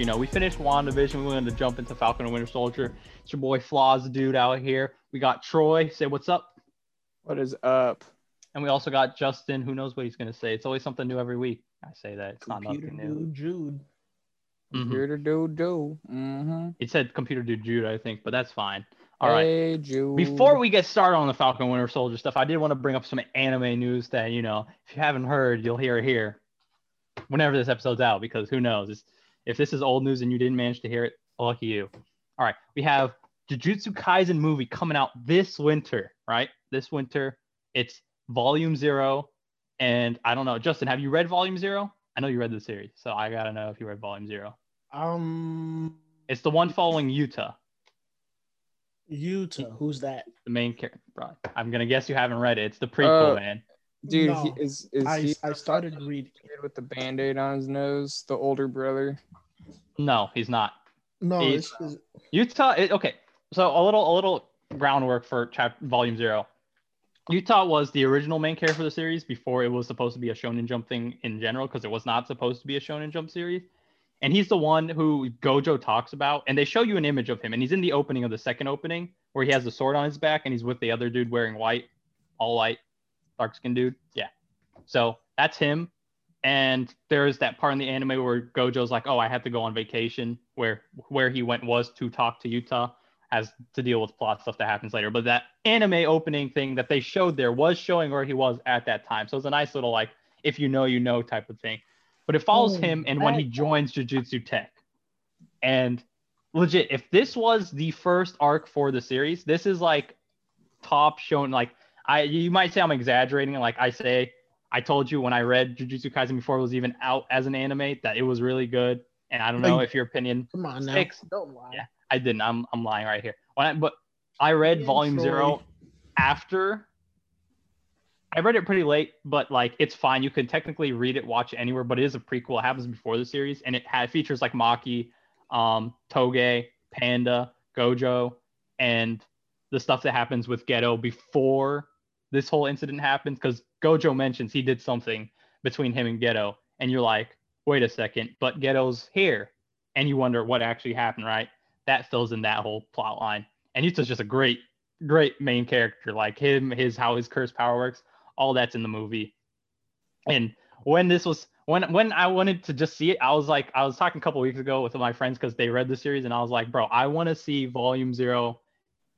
You know, we finished WandaVision. We wanted to jump into Falcon and Winter Soldier. It's your boy Flaws dude out here. We got Troy. Say what's up. What is up? And we also got Justin. Who knows what he's going to say? It's always something new every week. I say that. It's not Computer nothing new. dude, Jude. Mhm. Computer do do. Mm-hmm. He said computer dude Jude, I think, but that's fine. All right. Hey, Jude. Before we get started on the Falcon Winter Soldier stuff, I did want to bring up some anime news that, you know, if you haven't heard, you'll hear it here whenever this episode's out, because who knows? It's, if this is old news and you didn't manage to hear it, lucky you. All right. We have Jujutsu Kaisen movie coming out this winter, right? This winter. It's volume zero. And I don't know, Justin, have you read volume zero? I know you read the series, so I got to know if you read volume zero. Um, It's the one following Yuta, Yuta. Who's that? the main character. I'm going to guess you haven't read it. It's the prequel, Uh, man. Dude, No. he, is is I, he I started reading. the kid with the band-aid on his nose? The older brother. No, he's not. No, He's- it's, it's, uh, Yuta. It, okay, so a little a little groundwork for chapter volume zero. Yuta was the original main character for the series before it was supposed to be a Shonen Jump thing in general because it was not supposed to be a Shonen Jump series. And he's the one who Gojo talks about, and they show you an image of him, and he's in the opening of the second opening where he has the sword on his back and he's with the other dude wearing white, all white, dark skinned dude. Yeah. So that's him. And there's that part in the anime where Gojo's like, "Oh, I had to go on vacation." Where where he went was to talk to Yuta, has to deal with plot stuff that happens later. But that anime opening thing that they showed there was showing where he was at that time. So it's a nice little like, if you know, you know type of thing. But it follows Oh, him and when he joins Jujutsu Tech. And legit, if this was the first arc for the series, this is like top shown. Like I, you might say I'm exaggerating. Like I say, I told you when I read Jujutsu Kaisen before it was even out as an anime that it was really good. And I don't know if your opinion. come on now. Six. Don't lie. Yeah. I didn't. I'm I'm lying right here. When I, but I read Yeah, Volume. Zero after. I read it pretty late, but like it's fine. You can technically read it, watch it anywhere, but it is a prequel. It happens before the series, and it had features like Maki, um, Toge, Panda, Gojo, and the stuff that happens with Geto before this whole incident happens. Because Gojo mentions he did something between him and Geto, and you're like, wait a second, but Geto's here, and you wonder what actually happened, right? That fills in that whole plot line. And Yuta's just a great, great main character. Like him, his how his curse power works, all that's in the movie. And when this was when when I wanted to just see it, I was like, I was talking a couple weeks ago with my friends because they read the series, and I was like, bro, I want to see Volume Zero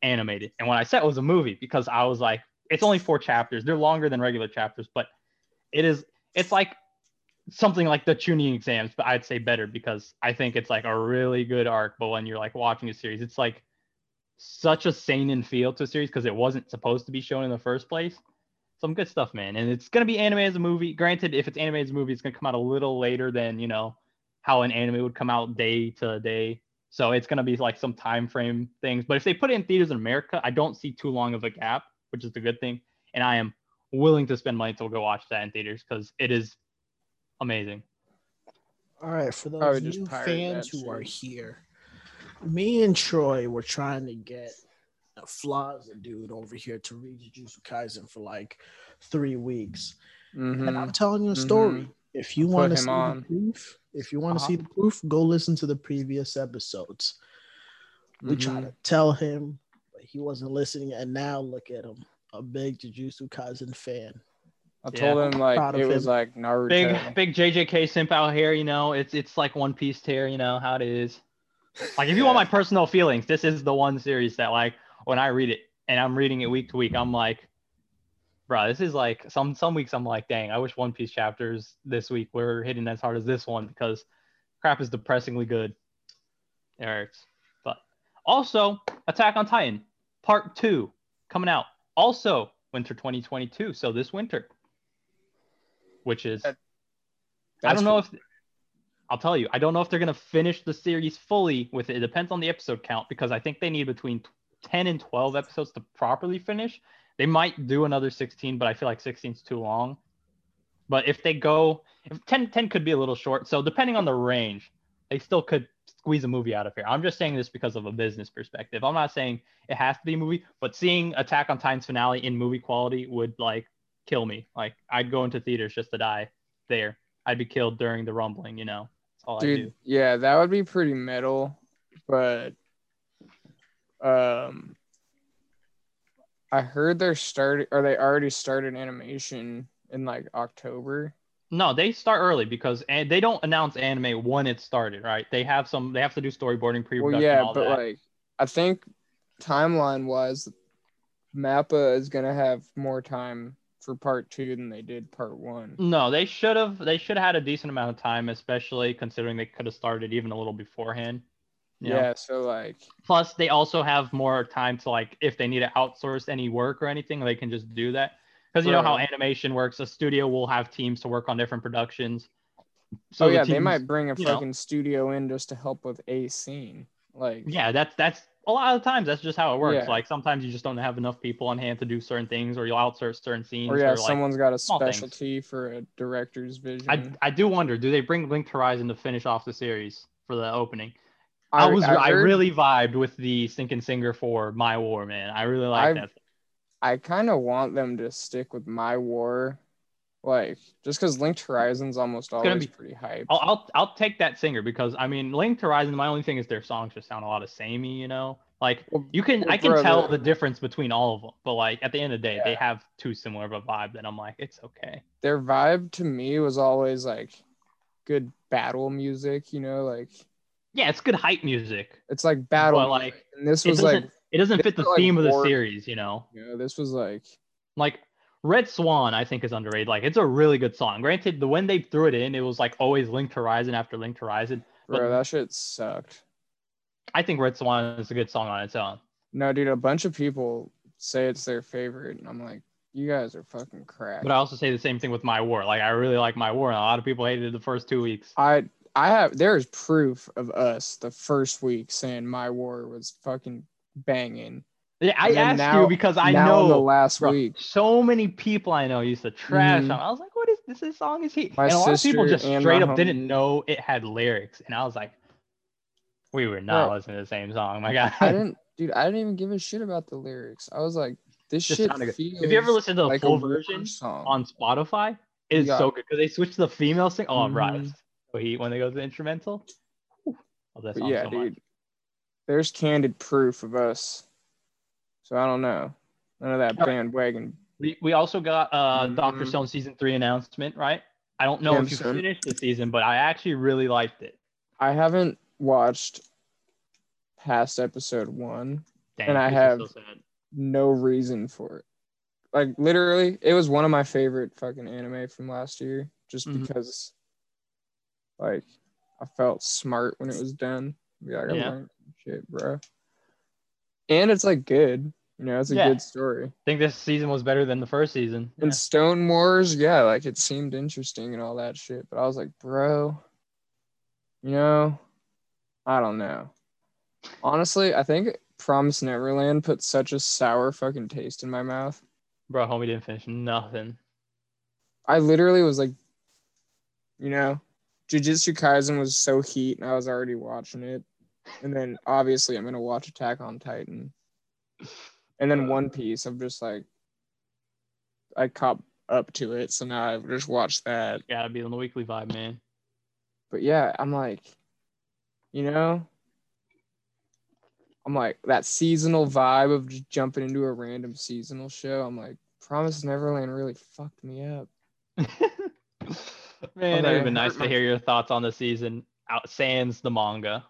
animated. And when I said it was a movie, because I was like, it's only four chapters. They're longer than regular chapters, but it is. It's like something like the Chunin exams, but I'd say better because I think it's like a really good arc. But when you're like watching a series, it's like such a seinen feel to a series because it wasn't supposed to be shown in the first place. Some good stuff, man. And it's gonna be anime as a movie. Granted, if it's anime as a movie, it's gonna come out a little later than you know how an anime would come out day to day. So it's gonna be like some time frame things. But if they put it in theaters in America, I don't see too long of a gap, which is the good thing. And I am willing to spend money to go watch that in theaters because it is amazing. All right, for Probably those new fans who are here, me and Troy were trying to get a Flaza dude over here to read Jujutsu Kaisen for like three weeks, Mhm. and I'm telling you a story. If you want to see on. the proof, if you want to Uh-huh. see the proof, go listen to the previous episodes. We tried Mhm. to tell him, but he wasn't listening, and now look at him, a big Jujutsu Kaisen fan. I told Yeah. him like Proud of it was him. like Naruto. Big big JJK simp out here, you know. It's it's like One Piece tier, you know how it is. Like if you want my personal feelings, this is the one series that like when I read it and I'm reading it week to week, I'm like, bro, this is like some some weeks I'm like, dang, I wish One Piece chapters this week were hitting as hard as this one because crap is depressingly good. It hurts. But also Attack on Titan Part Two coming out also winter 2022, so this winter, which is That- I don't know if I'll tell you. I don't know if they're gonna finish the series fully with it. It depends on the episode count because I think they need between 10 and 12 episodes to properly finish. They might do another 16, but I feel like 16 is too long. But if they go, if 10, 10 could be a little short. So depending on the range, they still could squeeze a movie out of here. I'm just saying this because of a business perspective. I'm not saying it has to be a movie, but seeing Attack on Titan's finale in movie quality would like kill me. Like I'd go into theaters just to die there. I'd be killed during the rumbling. You know, that's all I do. Dude, yeah, that would be pretty metal, but um I heard they're starting or they already started animation in like October. No, they start early because and they don't announce anime when it started, right? They have some. They have to do storyboarding, pre-production, Well, yeah, but that. like I think timeline wise Mappa is gonna have more time for part two than they did part one. no, they should have. They should have had a decent amount of time, especially considering they could have started even a little beforehand. you know? Yeah, so like Plus, they also have more time to like if they need to outsource any work or anything, they can just do that. Because you know how animation works, a studio will have teams to work on different productions. So oh the yeah, they might bring a you know. fucking studio in just to help with a scene. Like Yeah, that's that's a lot of times that's just how it works. Yeah. Like sometimes you just don't have enough people on hand to do certain things, or you'll outsource certain scenes. or yeah, or, like, someone's got a specialty for a director's vision. I, I do wonder, do they bring Linked Horizon to finish off the series for the opening? I, was I, heard- really vibed with the Sinking Singer for My War, man. I really like that. I kind of want them to stick with my war, like just because Linked Horizon's almost always be- pretty hyped. I'll, I'll I'll take that singer because I mean Linked Horizon. My only thing is their songs just sound a lot of samey, you know. Like Well, you can well, I can tell the difference between all of them, but like at the end of the day, they have too similar of a vibe that I'm like, it's okay. Their vibe to me was always like good battle music, you know, like Yeah, it's good hype music. it's like battle. But, music. like, and this was like, it doesn't this fit the felt like theme of the war- series, you know. know, this was like, Like Red Swan, I think is underrated. Like it's a really good song. Granted, the when they threw it in, it was like always Linked Horizon after Linked Horizon. bro, that shit sucked. I think Red Swan is a good song on its own. No, dude, a bunch of people say it's their favorite, and I'm like, you guys are fucking crap. But I also say the same thing with My War. Like I really like My War, and a lot of people hated it the first two weeks. I I have there is proof of us the first week saying my war was fucking banging. Yeah, I asked now- you because I know the last bro, week, so many people I know used to trash on. I was like, "What is this? This song is he?" My and a lot of people just straight up didn't know it had lyrics, and I was like, "We were not Bro, listening to the same song, my God." I didn't, dude. I didn't even give a shit about the lyrics. I was like, this Just shit. If you ever listen to the like full version song. on Spotify, it is Yeah. so good because they switched the female sing. Oh, Mhm. I'm right. So he when they go to the instrumental. Whew, love that But song yeah, so dude. much. There's candid proof of us. So I don't know. None of that bandwagon. We, we also got uh Doctor Mhm. Stone season three announcement, right? I don't know if you finished the season, but I actually really liked it. I haven't watched past episode one. Dang, And I have- so no reason for it. Like literally, it was one of my favorite fucking anime from last year, just Mhm. because, like, I felt smart when it was done. Like, I Yeah. shit, bro. And it's like good, you know, it's a Yeah. good story. I think this season was better than the first season. And Stone Wars, yeah, like it seemed interesting and all that shit, but I was like, bro, you know, I don't know. Honestly, I think Promise Neverland put such a sour fucking taste in my mouth. Bro, homie didn't finish nothing. I literally was like, you know, Jujutsu Kaisen was so heat, and I was already watching it, and then obviously I'm gonna watch Attack on Titan, and then One Piece. I'm just like, I cop up to it, so now I've just watched that. Gotta be on the weekly vibe, man. But yeah, I'm like, you know, I'm like that seasonal vibe of just jumping into a random seasonal show. I'm like, Promise Neverland really fucked me up. man, it would have been nice to hear your thoughts on the season. Out sans the manga.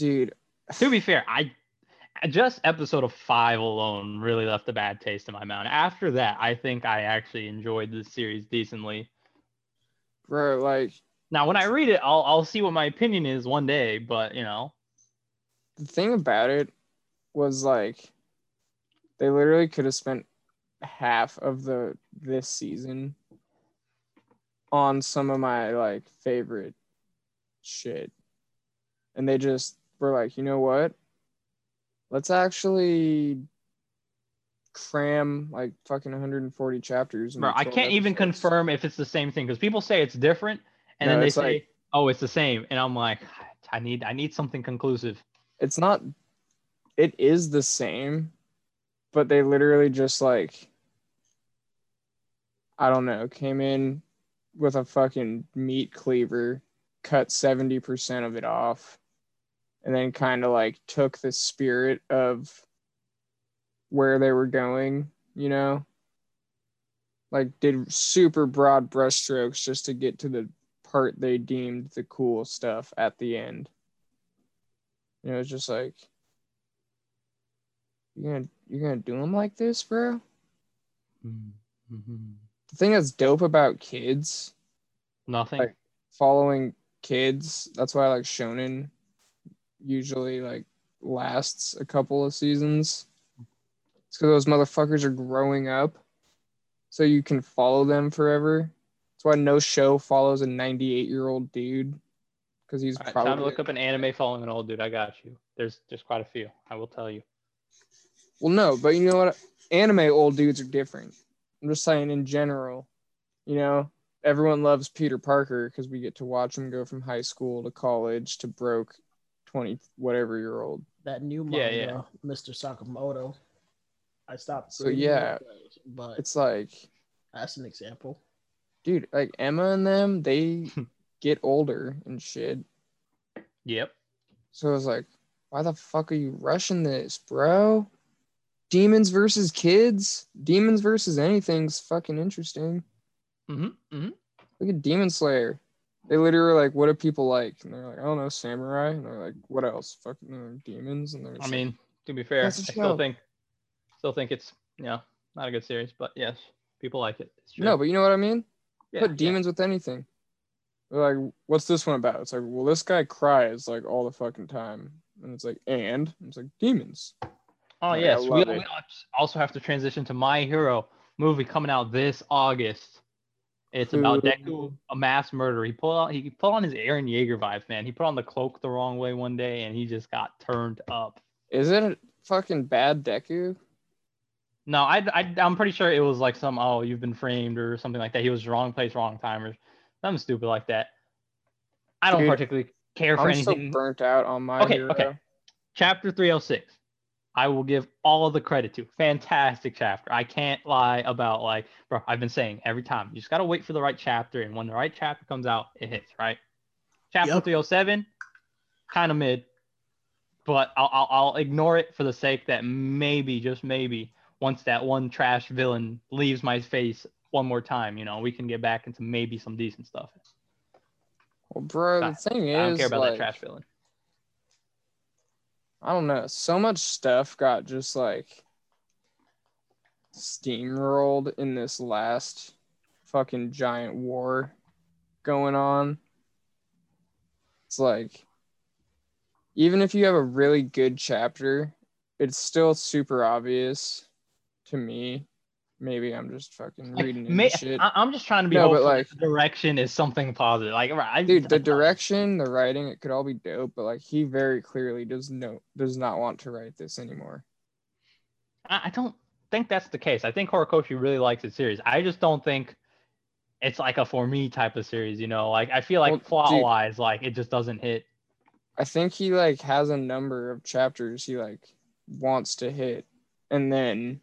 Dude, to be fair, I just episode of five alone really left a bad taste in my mouth. After that, I think I actually enjoyed the series decently. bro, like Now, when I read it, I'll I'll see what my opinion is one day. But you know, the thing about it was like they literally could have spent half of the this season on some of my like favorite shit and they just were like you know what let's actually cram like fucking 140 chapters bro, I can't even confirm if it's the same thing because people say it's different, and No, then they say, like- "Oh, it's the same," and I'm like, I need I need something conclusive. it's not it is the same but they literally just like i don't know came in with a fucking meat cleaver, cut 70% of it off, and then kind of like took the spirit of where they were going, you know? Like did super broad brushstrokes just to get to the part they deemed the cool stuff at the end. You know, it's just like you're gonna you're gonna do them like this, bro. Mm-hmm. The thing that's dope about kids Nothing. Like- following kids. That's why I like shonen usually like lasts a couple of seasons. It's because those motherfuckers are growing up, so you can follow them forever. That's why no show follows a 98 year old dude because he's right, probably time to look up an anime following an old dude. I got you. There's there's quite a few. I will tell you. well, no, but you know what? Anime old dudes are different. I'm just saying in general. You know, everyone loves Peter Parker because we get to watch him go from high school to college to broke 20 whatever year old. That new manga, yeah. Mr. Sakamoto. I stopped. So, yeah, it, but It's like that's an example. dude, like Emma and them, they get older and shit. Yep. So I was like, why the fuck are you rushing this, bro? Demons versus kids? Demons versus anything's fucking interesting. Mm-hmm. Mm-hmm. Look at Demon Slayer. They literally were like, what do people like? And they're like, I don't know, samurai. And they're like, what else? Fucking uh, demons. And they're I just mean, to be fair, I still think still think it's you know not a good series, but yes, people like it. It's like, true. no, but you know what I mean? yeah, Put yeah. demons with anything. They're like, what's this one about? It's like, well, this guy cries like all the fucking time. And it's like, and it's like demons. Oh I yes, we, we also have to transition to My Hero movie coming out this August. It's about. Deku, a mass murderer. He pulled on he pulled on his Eren Yeager vibes, man. He put on the cloak the wrong way one day, and he just got turned up. Is it fucking bad Deku? No, I, I I'm pretty sure it was like some oh you've been framed or something like that. He was wrong place, wrong time, or something stupid like that. I don't Dude, particularly care for I'm so anything. burnt out on my Okay, hero. okay. chapter 306 i will give all of the credit to. Fantastic chapter. I can't lie about like bro i've been saying every time you just gotta wait for the right chapter and when the right chapter comes out it hits right? Chapter Yep. 307 kind of mid but I'll, I'll i'll ignore it for the sake that maybe just maybe once that one trash villain leaves my face one more time you know we can get back into maybe some decent stuff. Well, bro, the I- thing is, i don't care about like, that trash villain I don't know. So much stuff got just like steamrolled in this last fucking giant war going on. It's like, even if you have a really good chapter, it's still super obvious to me. Maybe I'm just fucking reading into May- shit. I, am just trying to be No, but, like- the direction is something positive. Like, right, I, Dude, the I- direction, the writing, it could all be dope, but like he very clearly does no does not want to write this anymore. I, I don't think that's the case. I think Horikoshi really likes his series. I just don't think it's like a for me type of series. You know, like I feel like Well, plot dude- wise, like it just doesn't hit. I think he like has a number of chapters he like wants to hit, and then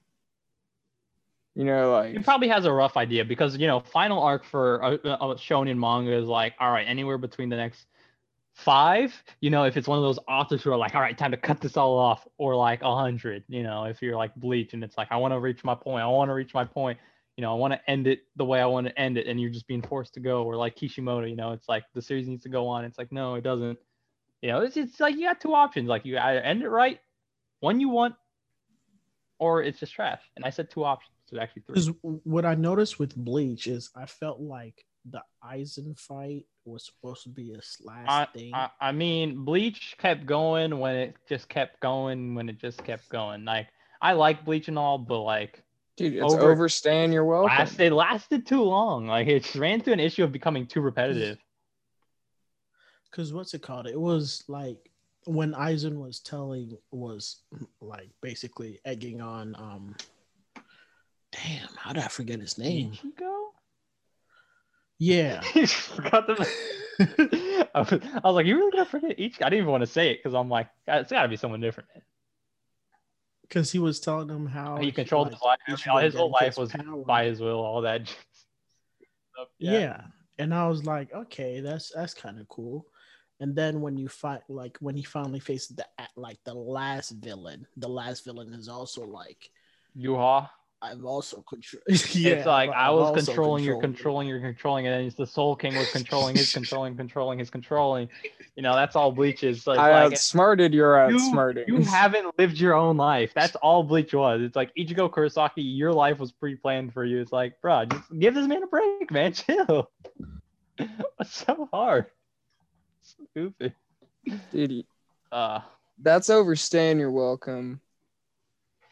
you know like He probably has a rough idea because you know, final arc for a, a shonen manga is like, all right, anywhere between the next five. You know, if it's one of those authors who are like, all right, time to cut this all off, or like a hundred. You know, if you're like Bleach and it's like, I want to reach my point, I want to reach my point. You know, I want to end it the way I want to end it, and you're just being forced to go. Or like Kishimoto, you know, it's like the series needs to go on. It's like, no, it doesn't. You know, it's, it's like you got two options. Like you either end it right, one you want, or it's just trash. And I said two options. There's actually three. Because what I noticed with Bleach is I felt like the Aizen fight was supposed to be a slash I, thing. I, I mean, Bleach kept going when it just kept going when it just kept going. Like I like Bleach and all, but like dude, it's over- overstaying your welcome. last it lasted too long. Like it ran to an issue of becoming too repetitive. Because what's it called? It was like when Aizen was telling was like basically egging on um damn, how did I forget his name? Ichigo? Yeah. Forgot the. I was, I was like, you really gonna forget Ichigo? I didn't even want to say it because I'm like, it's got to be someone different. Because he was telling them how He controlled his life. His whole life was power. by his will. All that. stuff. yeah. and I was like, okay, that's that's kind of cool. And then when you fight, like when he finally faces the like the last villain, the last villain is also like Yuha. I've also control. it's like I was also controlling, you're controlling, you're controlling, and then it's the Soul King was controlling, his controlling, controlling, his controlling. You know, that's all Bleach is. So I like outsmarted your you, outsmarting. you haven't lived your own life. That's all Bleach was. It's like Ichigo Kurosaki, your life was pre-planned for you. It's like, bro, just give this man a break, man. Chill. What's so hard? Stupid. Dude, Uh, that's overstaying your welcome.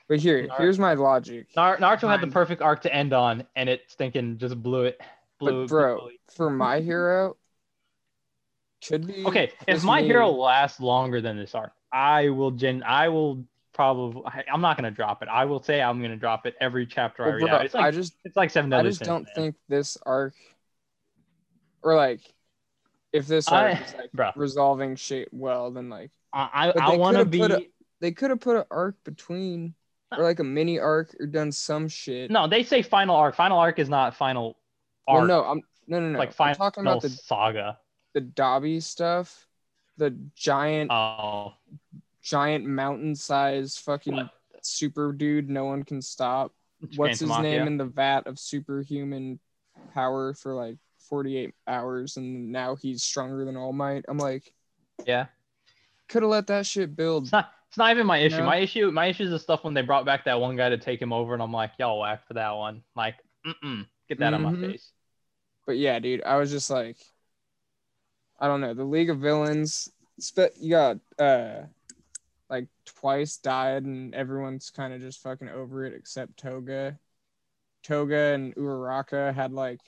But here, Nar- here's my logic. Nar- Naruto had the perfect arc to end on, and it stinking just blew it. Blew But it bro, completely. for my hero, could be Okay, if my me. hero lasts longer than this arc, I will gen. I will probably. I- I'm not gonna drop it. I will say I'm gonna drop it every chapter I read bro, out. It's like I just it's like seven I just don't man. think this arc or like if this I- arc is like bro. resolving shit well, then like I I, I want to put be. a- they could have put an arc between or like a mini arc or done some shit. No, they say final arc. Final arc is not final arc. well, no, I'm no no no. like I'm final talking about the saga. the Dabi stuff, the giant Oh, giant mountain sized fucking what? super dude no one can stop. What's his name in the vat of superhuman power for like 48 hours and now he's stronger than All Might. I'm like, Yeah, could have let that shit build. it's not. It's not even my issue. No. My issue. My issue is the stuff when they brought back that one guy to take him over, and I'm like, y'all whack for that one. Like, mm get that on my face. But yeah, dude, I was just like, I don't know. The League of Villains, you got uh, like twice died, and everyone's kind of just fucking over it except Toga. Toga and Uraraka had like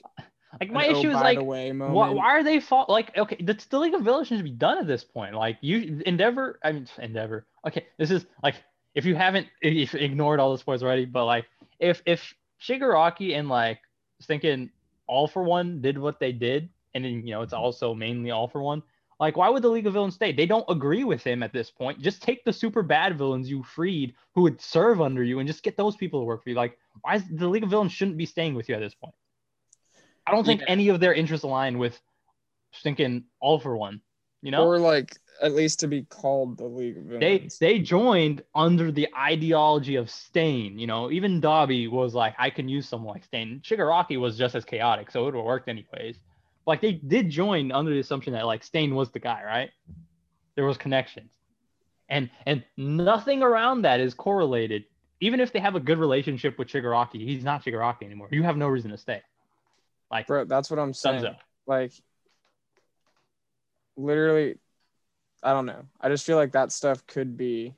Like an my oh, issue is like. Why, why are they fault? Like, okay, the, the League of Villains should be done at this point. Like, you Endeavor, I mean Endeavor. Okay, this is like if you haven't if you ignored all the spoilers already, but like if if Shigaraki and like thinking All for One did what they did, and then you know it's also mainly All for One. Like, why would the League of Villains stay? They don't agree with him at this point. Just take the super bad villains you freed who would serve under you and just get those people to work for you. Like, why is the League of Villains shouldn't be staying with you at this point? I don't think Yeah. any of their interests align with thinking all for one. You know, or like at least to be called the League of they they joined under the ideology of Stain. You know, even Dabi was like, I can use someone like Stain. Shigaraki was just as chaotic, so it would have worked anyways. Like they did join under the assumption that like Stain was the guy, right? There was connections, and and nothing around that is correlated. Even if they have a good relationship with Shigaraki, he's not Shigaraki anymore. You have no reason to stay. Like Bro, that's what I'm saying. Dunzo. Like literally I don't know. I just feel like that stuff could be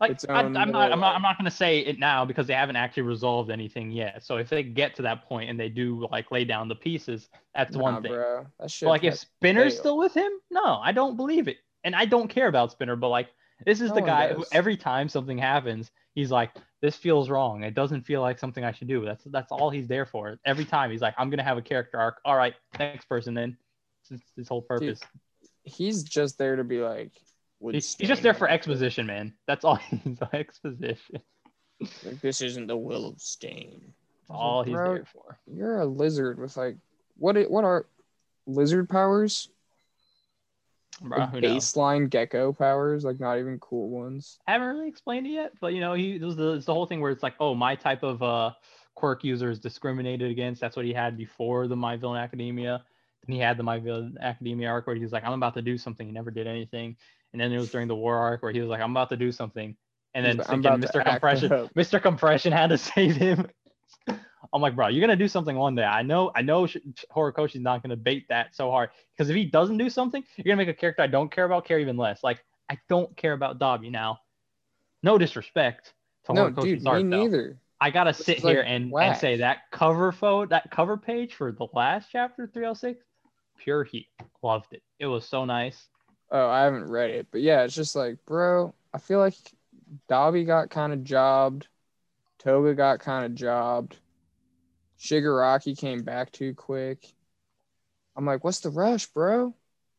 Like its I, I'm not, I'm not, I'm not going to say it now because they haven't actually resolved anything yet. So if they get to that point and they do like lay down the pieces, that's Nah, one thing. bro. That shit But like if Spinner's fail. still with him, no, I don't believe it, and I don't care about Spinner. But like this is No the guy who every time something happens, he's like, "This feels wrong. It doesn't feel like something I should do." That's that's all he's there for. Every time he's like, "I'm gonna have a character arc." All right, next person then. It's his whole purpose. he's just there to be like He's, he's just there for exposition, man. That's all he's exposition. Like, this isn't the will of Stain. That's all he's Bro, there for. You're a lizard with like what what are lizard powers? Like knows? baseline gecko powers, like not even cool ones. I haven't really explained it yet, but you know, he there's the, it's the whole thing where it's like, oh, my type of uh quirk user is discriminated against. That's what he had before the My Villain Academia. Then he had the My Villain Academia arc where he was like, I'm about to do something. He never did anything. And then it was during the war arc where he was like, I'm about to do something. And then like, "I'm thinking about to Mr. Compression. Mr. Compression had to save him. I'm like, bro, you're gonna do something one day. I know, I know, Sh- Horikoshi's not gonna bait that so hard because if he doesn't do something, you're gonna make a character I don't care about care even less. Like, I don't care about Dabi now. No disrespect to No, Horikoshi's dude, me art, though. neither. I gotta This sit is, like, here and, and say that cover photo, that cover page for the last chapter, 306, pure heat. Loved it. It was so nice. Oh, I haven't read it, but yeah, it's just like, bro, I feel like Dabi got kind of jobbed, Toga got kind of jobbed, Shigaraki came back too quick. I'm like, what's the rush, bro?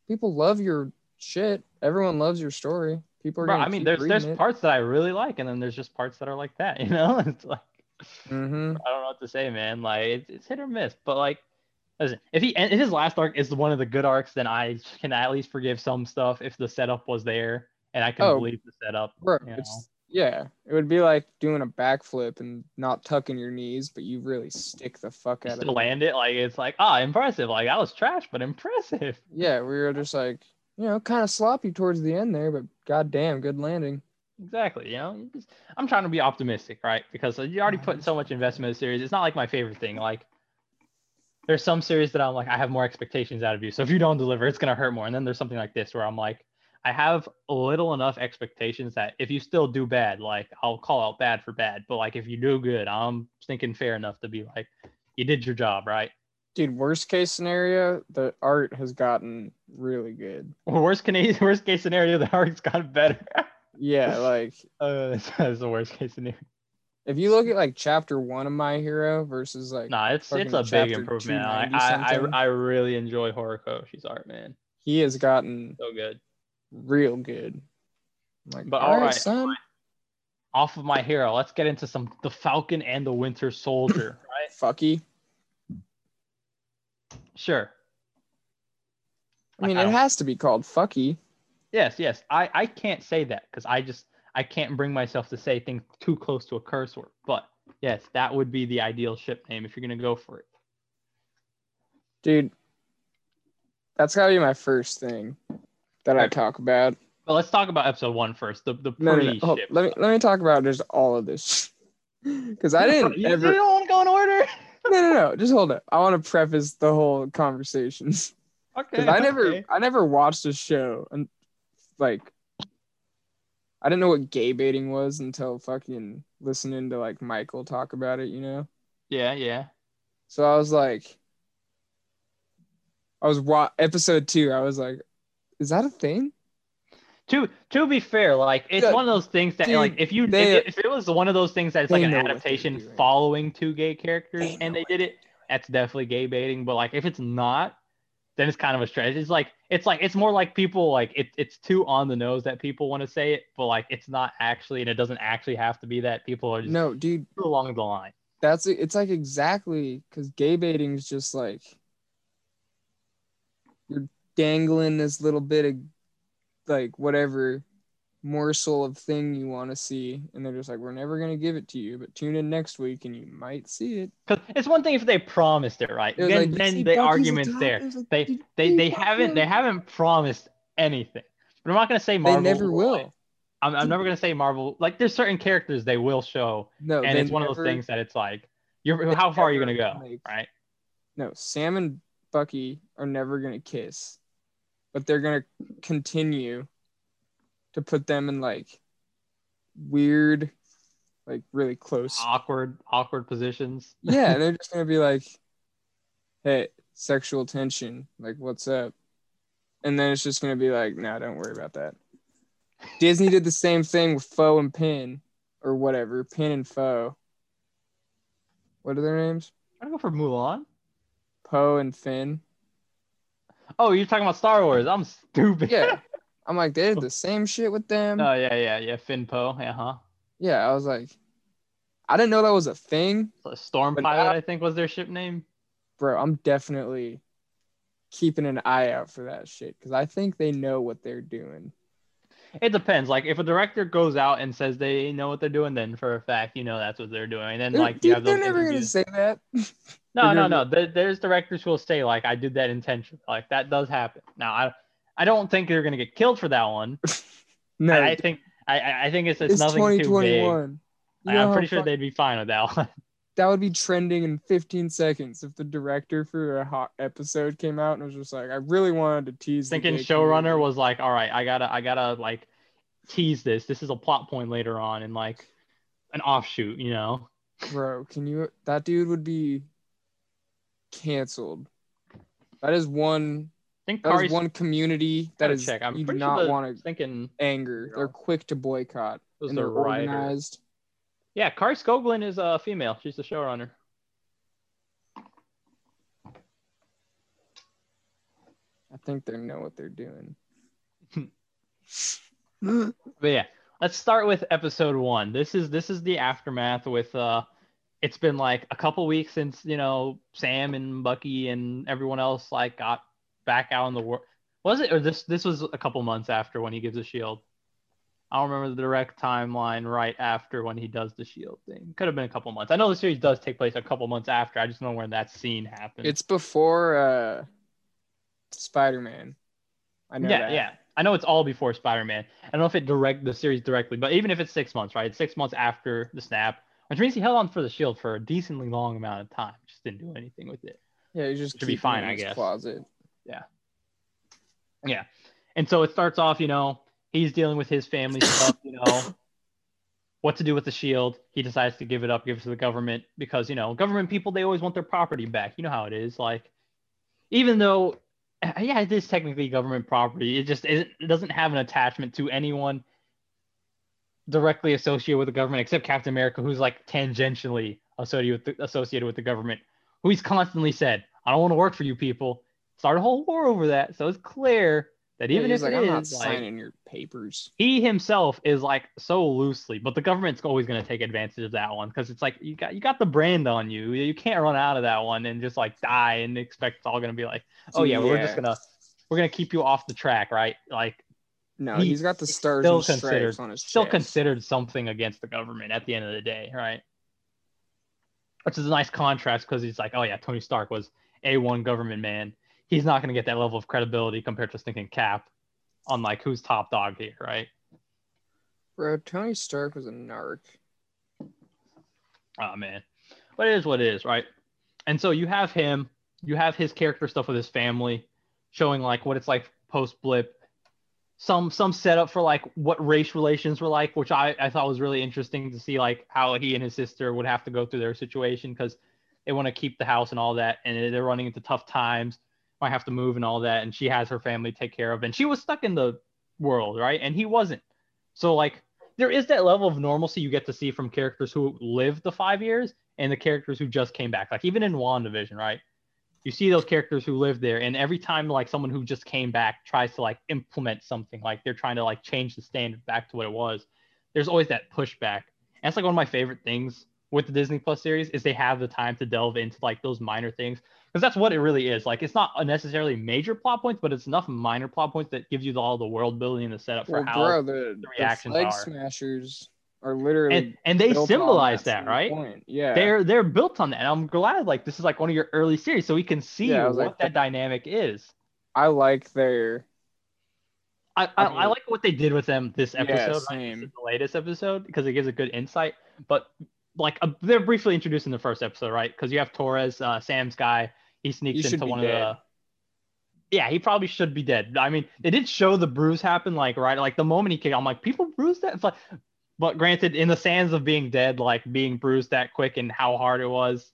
People love your shit. Everyone loves your story. People are. Bro, I mean, there's there's it. parts that I really like, and then there's just parts that are like that. You know, it's like Mhm. I don't know what to say, man. Like it's, it's hit or miss, but like Listen, if he if his last arc is one of the good arcs, then I can at least forgive some stuff if the setup was there and I can Oh, believe the setup. Bro, you know. it's yeah. It would be like doing a backflip and not tucking your knees, but you really stick the fuck out of it. land it like it's like ah impressive. Like I was trash, but impressive. Yeah, we were just like, you know, kind of sloppy towards the end there, but goddamn, good landing. Exactly. You know, I'm trying to be optimistic, right? Because you already put so much investment in the series. It's not like my favorite thing. Like, there's some series that I'm like, I have more expectations out of you. So if you don't deliver, it's gonna hurt more. And then there's something like this where I'm like, I have little enough expectations that if you still do bad, like I'll call out bad for bad. But like if you do good, I'm thinking fair enough to be like, you did your job, right? Dude, worst case scenario, the art has gotten really good. Worst case, worst case scenario, the arc's got better. Yeah, like uh, that's, that's the worst case scenario. if you look at like chapter one of My Hero versus like Nah, it's it's a big improvement. I, 290 I. I I really enjoy Horikoshi's art, man. he has gotten So good. Real good. I'm like, But all right, right, son. Off of my hero, let's get into some the Falcon and the Winter Soldier, right? Fucky. Sure. I mean, I it has to be called fucky. Yes, yes. I I can't say that because I just I can't bring myself to say things too close to a curse word. But yes, that would be the ideal ship name if you're gonna go for it. Dude, that's gotta be my first thing that I talk about. But let's talk about episode one first. The the No, no, no. Hold- let me let me talk about just all of this. Because I didn't you, ever you don't want to go in order. no no no just hold it. I want to preface the whole conversation. okay. I never okay. I never watched a show and like I didn't know what gay baiting was until fucking listening to like Michael talk about it, you know? Yeah, yeah. So I was like I was wa- episode two, I was like, is that a thing? To to be fair, like it's Yeah, one of those things that dude, like if you they- if, if it was one of those things that it's like an know what they're adaptation following two gay characters They and they did it, that's definitely gay baiting. But like if it's not, then it's kind of a stretch. It's like it's like it's more like people like it, it's too on the nose that people want to say it, but like it's not actually and it doesn't actually have to be that. People are just No, dude, too along the line. that's it's like exactly because gay baiting is just like dangling this little bit of like whatever morsel of thing you want to see and they're just like we're never going to give it to you but tune in next week and you might see it Because it's one thing if they promised it, right? It Then, like, then the argument's there. Like, They they they haven't they haven't promised anything. But I'm not gonna say marvel they never will. I'm, I'm never gonna say Marvel. Like there's certain characters they will show, no and it's one of those things that it's like, you're how far are you never gonna go, make- right? no sam and bucky are never going to kiss but they're going to continue to put them in like weird like really close Awkward, awkward positions. yeah they're just going to be like hey sexual tension like what's up? And then it's just going to be like no don't worry about that. Disney did the same thing with foe and pin or whatever pin and foe. What are their names? I'm gonna go for Mulan. poe and finn Oh, you're talking about Star Wars. I'm stupid. Yeah. I'm like, they did the same shit with them. Oh yeah, yeah, yeah. Finn Poe. Yeah, huh? Yeah, I was like, I didn't know that was a thing, Storm Pilot, now- I think was their ship name. bro. I'm definitely keeping an eye out for that shit because I think they know what they're doing. It depends. Like if a director goes out and says they know what they're doing, then for a fact you know that's what they're doing. And then They're- like you have they're never gonna say that. No, no, no. There's directors who will say like, "I did that intentionally." Like that does happen. Now, I, I don't think they're gonna get killed for that one. no, I, I think, I- I, think it's it's, it's nothing too big. You Like, know I'm pretty sure they'd be fine with that one. That would be trending in 15 seconds if the director for a hot episode came out and was just like, I really wanted to tease. Thinking showrunner was like, "All right, I gotta, I gotta like tease this. This is a plot point later on, and like an offshoot, you know." Bro, can you? That dude would be canceled. That is one. I think That is one community that gotta check. I'm you do not sure want to thinking anger. you They're quick to boycott and they're writer. organized. Yeah, Kari Skogland is a female. She's the showrunner. I think they know what they're doing. But yeah, let's start with episode one. This is this is the aftermath with uh it's been like a couple weeks since you know Sam and Bucky and everyone else like got back out in the world. Was it or this? This was a couple months after when he gives a shield. I don't remember the direct timeline right after when he does the shield thing. Could have been a couple months. I know the series does take place a couple months after. I just don't know when that scene happened. It's before uh, Spider Man. I know yeah, that. yeah. I know it's all before Spider-Man. I don't know if it direct the series directly, but even if it's six months, right? It's six months after the snap, which means he held on for the shield for a decently long amount of time. Just didn't do anything with it. Yeah, you just Should be fine, in I guess. Closet. Yeah. Yeah. And so it starts off, you know, he's dealing with his family stuff, you know, what to do with the shield. He decides to give it up, give it to the government because, you know, government people, they always want their property back. You know how it is. Like, even though, yeah, it is technically government property, it just it doesn't have an attachment to anyone directly associated with the government except Captain America, who's like tangentially associated with the, associated with the government, who he's constantly said, I don't want to work for you people. Start a whole war over that. So it's clear that even he's if like, it I'm not is, like, signing your papers. he himself is like so loosely, but the government's always going to take advantage of that one because it's like you got you got the brand on you. You can't run out of that one and just like die and expect it's all going to be like, oh yeah, we're just gonna we're gonna keep you off the track, right? Like No, he- he's got the stars still and stripes considered on his still chest. considered something against the government at the end of the day, right? Which is a nice contrast because he's like, oh yeah, Tony Stark was a one government man. He's not going to get that level of credibility compared to thinking Cap on like who's top dog here, right? Bro, Tony Stark was a narc. Oh man, but it is what it is, right? And so you have him, you have his character stuff with his family, showing like what it's like post blip, some some setup for like what race relations were like, which I I thought was really interesting to see like how he and his sister would have to go through their situation because they want to keep the house and all that, and they're running into tough times, might have to move and all that, and she has her family take care of, and she was stuck in the world, right? And he wasn't. So like there is that level of normalcy you get to see from characters who lived the five years and the characters who just came back. Like even in WandaVision, right? You see those characters who lived there, and every time like someone who just came back tries to like implement something, like they're trying to like change the standard back to what it was, there's always that pushback. And that's like one of my favorite things with the Disney Plus series is they have the time to delve into like those minor things because that's what it really is. Like it's not necessarily major plot points, but it's enough minor plot points that gives you all the world building and the setup for Well, how bro, the, the the reactions flag are. smashers are literally and and they symbolize that, same right? point. Yeah, They're they're built on that. And I'm glad like this is like one of your early series, so we can see Yeah, what like, that dynamic is. I like their I, I, I I like what they did with them this Yeah, episode, right? This the latest episode because it gives a good insight. But like uh, they're briefly introduced in the first episode, right? Because you have Torres, uh, Sam's guy. He sneaks He into one dead. of the. Yeah, he probably should be dead. I mean, they did show the bruise happen, like right, like the moment he kicked. I'm like, people bruised that. It's like, but granted, in the sands of being dead, like being bruised that quick and how hard it was,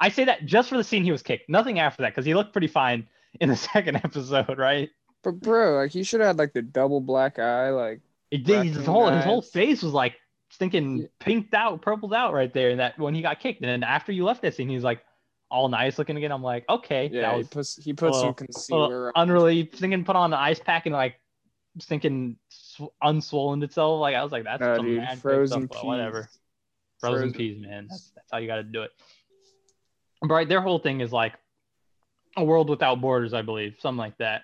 I say that just for the scene he was kicked. Nothing after that because he looked pretty fine in the second episode, right? But bro, like he should have had like the double black eye, like It did. His Raccoon whole his whole face was like stinking Yeah. pinked out, purpled out right there. And that when he got kicked, and then after you left that scene, he's like all nice looking again. I'm like, okay, yeah, that he puts he put little- some concealer. unreally thinking put on the ice pack and like thinking sw- unswollen itself. Like I was like, that's No, some dude, mad frozen stuff, but whatever. peas. Frozen, Frozen peas, man. That's, that's how you got to do it. But right, their whole thing is like a world without borders, I believe, something like that.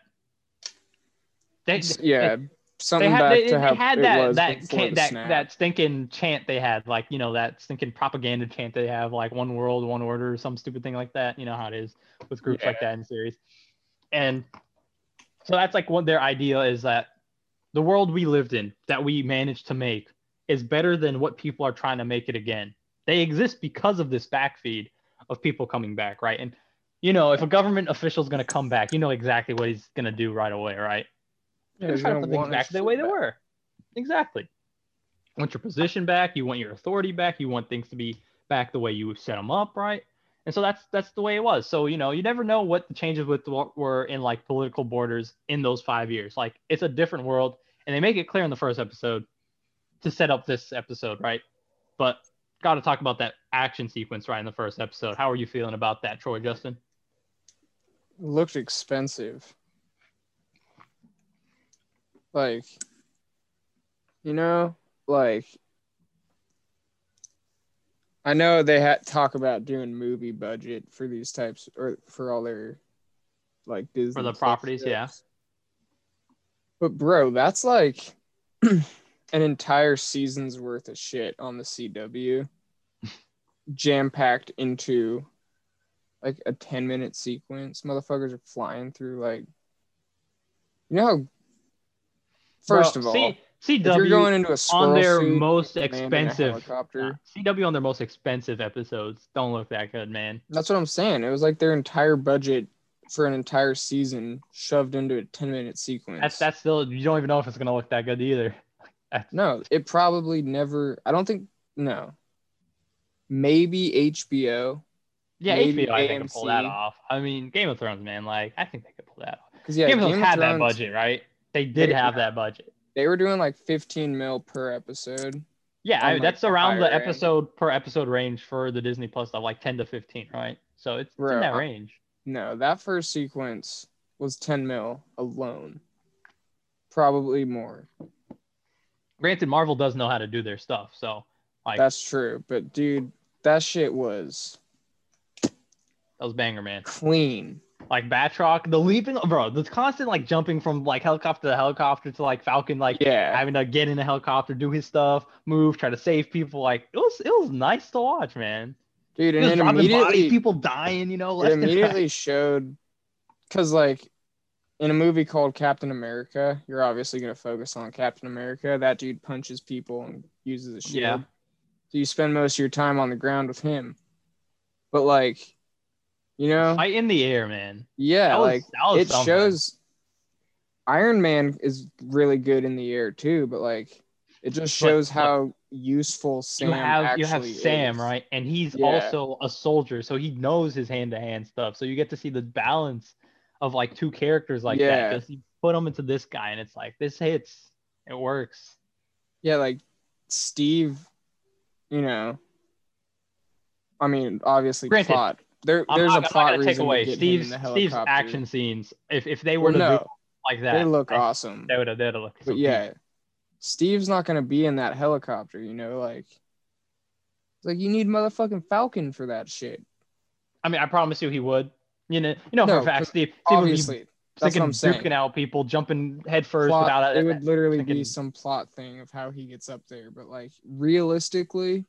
They, yeah, something they had, back they, to they how had that that can, that that stinking chant they had, like you know that stinking propaganda chant they have, like one world, one order, or some stupid thing like that. You know how it is with groups like that in series, and so that's like what their idea is that the world we lived in that we managed to make is better than what people are trying to make it again. They exist because of this backfeed of people coming back, right? And you know, if a government official is going to come back, you know exactly what he's going to do right away, right? Yeah, They're trying to put things back the way they were. Exactly. You want your position back. You want your authority back. You want things to be back the way you set them up, right? And so that's that's the way it was. So you know, you never know what the changes with what were in like political borders in those five years. Like it's a different world, and they make it clear in the first episode to set up this episode, right? But got to talk about that action sequence right in the first episode. How are you feeling about that, Troy Justin? looked expensive. Like, you know, like I know they had talk about doing movie budget for these types or for all their like Disney For the properties, yeah. But bro, that's like an entire season's worth of shit on the CW, jam packed into like a ten minute sequence. Motherfuckers are flying through like, you know how. First Bro, of all, C- if you're going into a on their suit, most land in a expensive helicopter. CW on their most expensive episodes don't look that good, man. That's what I'm saying. It was like their entire budget for an entire season shoved into a 10 minute sequence. That's that's still you don't even know if it's gonna look that good either. no, it probably never. I don't think. No. Maybe HBO. Yeah, Maybe HBO I think can pull that off. I mean, Game of Thrones, man, like I think they could pull that off. Because yeah, Game of Thrones had that Thrones, budget, right? They did They- have that budget. They were doing like 15 mil per episode. Yeah, I, like, that's around the end. episode per episode range for the Disney Plus stuff, like 10 to 15, right? So it's, it's in that I- range. No, that first sequence was 10 mil alone. Probably more. Granted, Marvel does know how to do their stuff, so like That's true. But dude, that shit was that was banger, man. clean. Like Batroc, the leaping, bro, the constant like jumping from like helicopter to helicopter to like Falcon, like Yeah. having to get in a helicopter, do his stuff, move, try to save people. Like it was, it was nice to watch, man. Dude, and it dropping bodies, immediately people dying, you know. it and right. immediately showed because like in a movie called captain america you're obviously going to focus on captain america that dude punches people and uses a shield Yeah. so you spend most of your time on the ground with him but like you know Fight in the air, man. yeah That was- like that it something. shows iron man is really good in the air too but like it just shows but how useful sam you have you have Sam, is. right? And he's Yeah. also a soldier, so he knows his hand to hand stuff. So you get to see the balance of like two characters like that. Yeah. Because you put them into this guy, and it's like this hits, it works. Yeah, like Steve, you know. I mean, obviously Granted, plot. There, I'm there's not, a plot reason take away to Steve's Steve's action scenes. If if they were Well, to no, like that, they look I- awesome. They would have. They would have looked. so But yeah, Steve's not gonna be in that helicopter. You know, like, like you need motherfucking Falcon for that shit. I mean, I promise you, he would. You know, you know for No, a fact, Steve. Steve would be Obviously, that's what I'm saying. out people, jumping headfirst without it would literally be some plot thing of how he gets up there. But like realistically,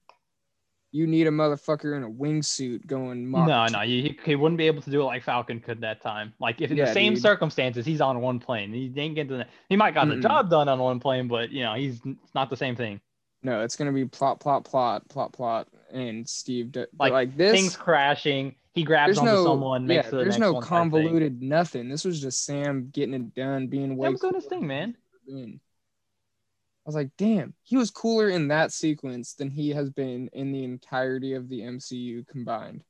you need a motherfucker in a wingsuit going. No, no, he, he- wouldn't be able to do it like Falcon could that time. Like if in Yeah, the same dude. circumstances, he's on one plane. He ain't getting the, he might got Mm-mm. the job done on one plane, but you know he's it's not the same thing. No, it's gonna be plot, plot, plot, plot, plot, and Steve. D- but Like, like this, Things crashing, he grabs onto no, someone, yeah, the there's no convoluted nothing. This was just Sam getting it done, being way Sam's doing his thing, man. I was like, damn, he was cooler in that sequence than he has been in the entirety of the MCU combined.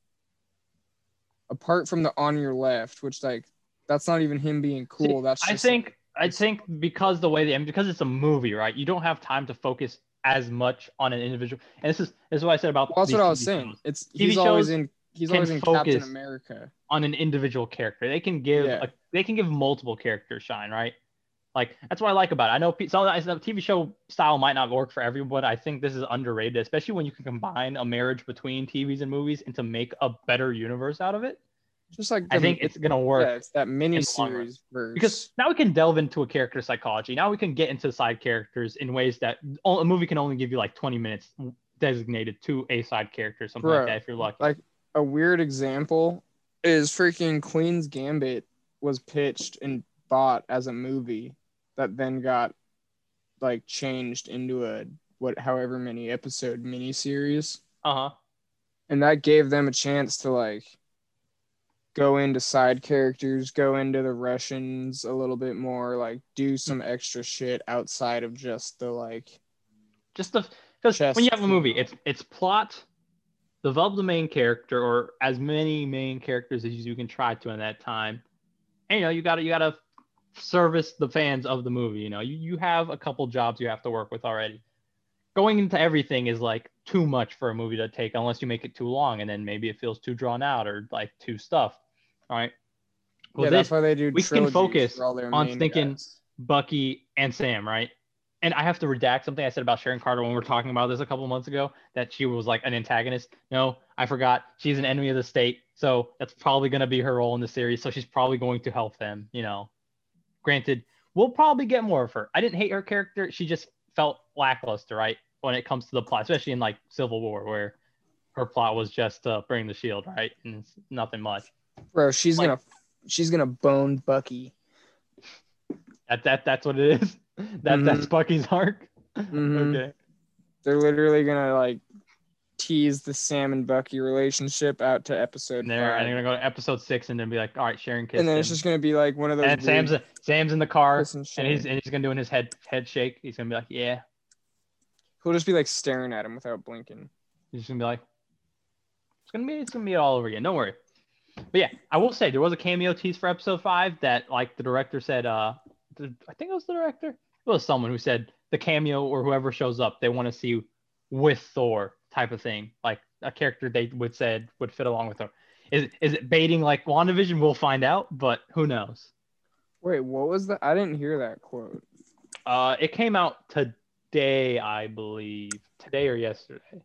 Apart from the on your left, which like that's not even him being cool. See, that's I think I think because the way the because it's a movie, right? You don't have time to focus as much on an individual. And this is this is what I said about well, that's what I was TV saying. shows. It's TV he's always in he's always in Captain America. on an individual character. They can give Yeah. a, they can give multiple characters shine, right? Like that's what I like about it. I know pe- some some TV show style might not work for everyone. I think this is underrated, especially when you can combine a marriage between TVs and movies and to make a better universe out of it. Just like I think it's gonna work yeah, it's that mini the series because now we can delve into a character psychology. Now we can get into side characters in ways that a movie can only give you like 20 minutes designated to a side character, something Bro, like that if you're lucky. like a weird example is freaking Queen's Gambit was pitched and bought as a movie that then got like changed into a what however many episode miniseries. Uh huh. And that gave them a chance to like go into side characters, go into the Russians a little bit more, like do some extra shit outside of just the like just the because when you have a movie, it's it's plot, develop the main character or as many main characters as you can try to in that time, and you know you gotta you gotta service the fans of the movie. You know you you have a couple jobs you have to work with already. Going into everything is like too much for a movie to take unless you make it too long, and then maybe it feels too drawn out or like too stuffed. All right. Well, yeah, this that's why they do we can focus for all their on thinking- guys. Bucky and Sam, right? and I have to redact something I said about Sharon Carter when we were talking about this a couple months ago that she was like an antagonist. No, I forgot. She's an enemy of the state, so that's probably going to be her role in the series. So she's probably going to help them. You know, granted, we'll probably get more of her. I didn't hate her character. She just felt lackluster, right, when it comes to the plot, especially in like Civil War, where her plot was just uh, bring the shield, right, and it's nothing much. Bro, she's Like- gonna she's gonna bone Bucky. That that that's what it is. That that's Bucky's arc. Mhm. Okay. They're literally gonna like tease the Sam and Bucky relationship out to episode And they're five. and they're gonna go to episode six and then be like, all right, Sharon kissed and then him. it's just gonna be like one of those. and Sam's Sam's in the car and and he's and he's gonna doing his head head shake. He's gonna be like, yeah. He'll just be like staring at him without blinking. He's just gonna be like, it's gonna be it's gonna be all over again. Don't worry. But yeah, I will say there was a cameo tease for episode five that like the director said. Uh, I think it was the director. It was someone who said the cameo or whoever shows up they want to see with Thor type of thing, like a character they would said would fit along with Thor. Is is it baiting like WandaVision? We'll find out, but who knows? Wait, what was that? I didn't hear that quote. Uh, it came out today, I believe, today or yesterday.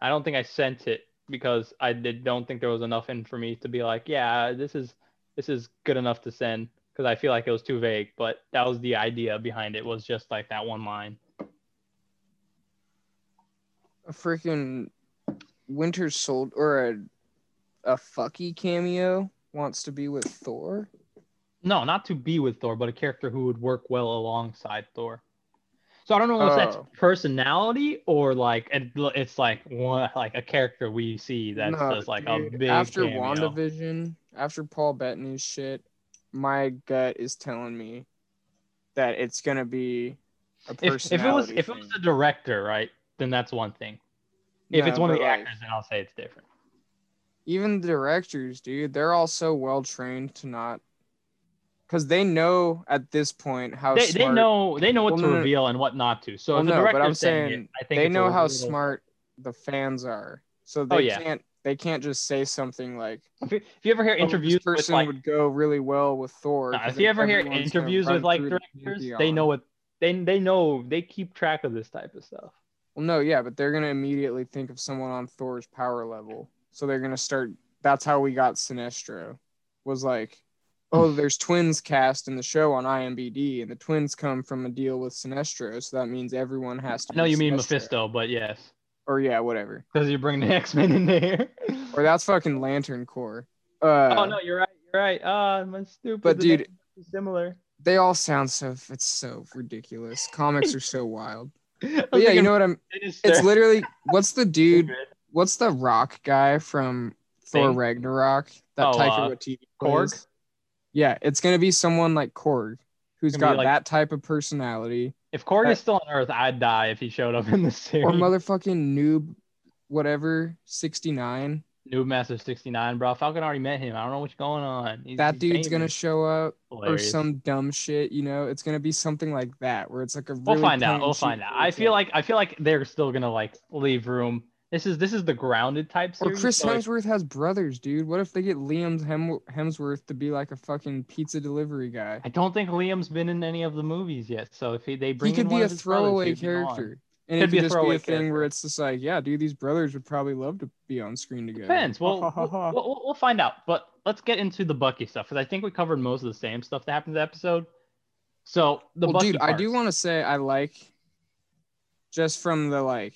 I don't think I sent it because I did, don't think there was enough in for me to be like, yeah, this is this is good enough to send because I feel like it was too vague. But that was the idea behind it was just like that one line. A freaking Winter Soldier or a a fucky cameo wants to be with Thor. No, not to be with Thor, but a character who would work well alongside Thor. So I don't know if that's Oh. personality or like it's like one like a character we see that's No, like dude, a big after cameo. WandaVision, after Paul Bettany's shit, my gut is telling me that it's gonna be a if, personality. if it was if it was thing. the director, right, then that's one thing. If it's one of the like, actors, then I'll say it's different. even the directors, dude, they're all so well trained to not, because they know at this point how They, they know they know what Well, to no, no. reveal and what not to. So Well, the no, but director's I'm saying, saying it, I think they know how little- smart the fans are, so oh, they Oh, yeah. can't they can't just say something like If you, if you ever hear "Oh, this interviews with person like, would go really well with Thor. Nah, if you ever hear interviews with like through the directors, they know what they they know they keep track of this type of stuff. Well, no, yeah, but they're gonna immediately think of someone on Thor's power level. So they're gonna start. That's how we got Sinestro. Was like, oh, there's twins cast in the show on IMBD, and the twins come from a deal with Sinestro. So that means everyone has to. No, you mean Mephisto, but yes, Or yeah, whatever. because you bring the X Men in there. Or that's fucking Lantern Corps. Uh, oh no, you're right. You're right. Ah, I'm stupid. But dude- similar. They all sound so. It's so ridiculous. Comics are so wild. But yeah, you know what I'm. It's literally what's the dude? What's the rock guy from Thor Thing? Ragnarok? That Oh, Taika uh, Waititi Korg? plays? Yeah, it's gonna be someone like Korg, who's got like- that type of personality, If Korg that- is still on Earth, I'd die if he showed up in the series. or motherfucking noob, whatever, sixty nine. Noob Master 69, bro. Falcon already met him. I don't know what's going on. He's, That he's dude's gonna show up, or some dumb shit. You know, it's gonna be something like that, where it's like a. We'll find out. We'll find out. I feel like I feel like they're still gonna like leave room. This is this is the grounded type Or. Chris so Hemsworth has brothers, dude. What if they get Liam Hem- Hemsworth to be like a fucking pizza delivery guy? I don't think Liam's been in any of the movies yet. So if he, they bring he could be a brothers, throwaway character. And Could it be could a just be a thing where it's just like, yeah, dude, these brothers would probably love to be on screen together. Depends. We'll, we'll, we'll, we'll- we'll find out. But let's get into the Bucky stuff because I think we covered most of the same stuff that happened in the episode. So the well, Bucky dude, I do want to say I like just from the like,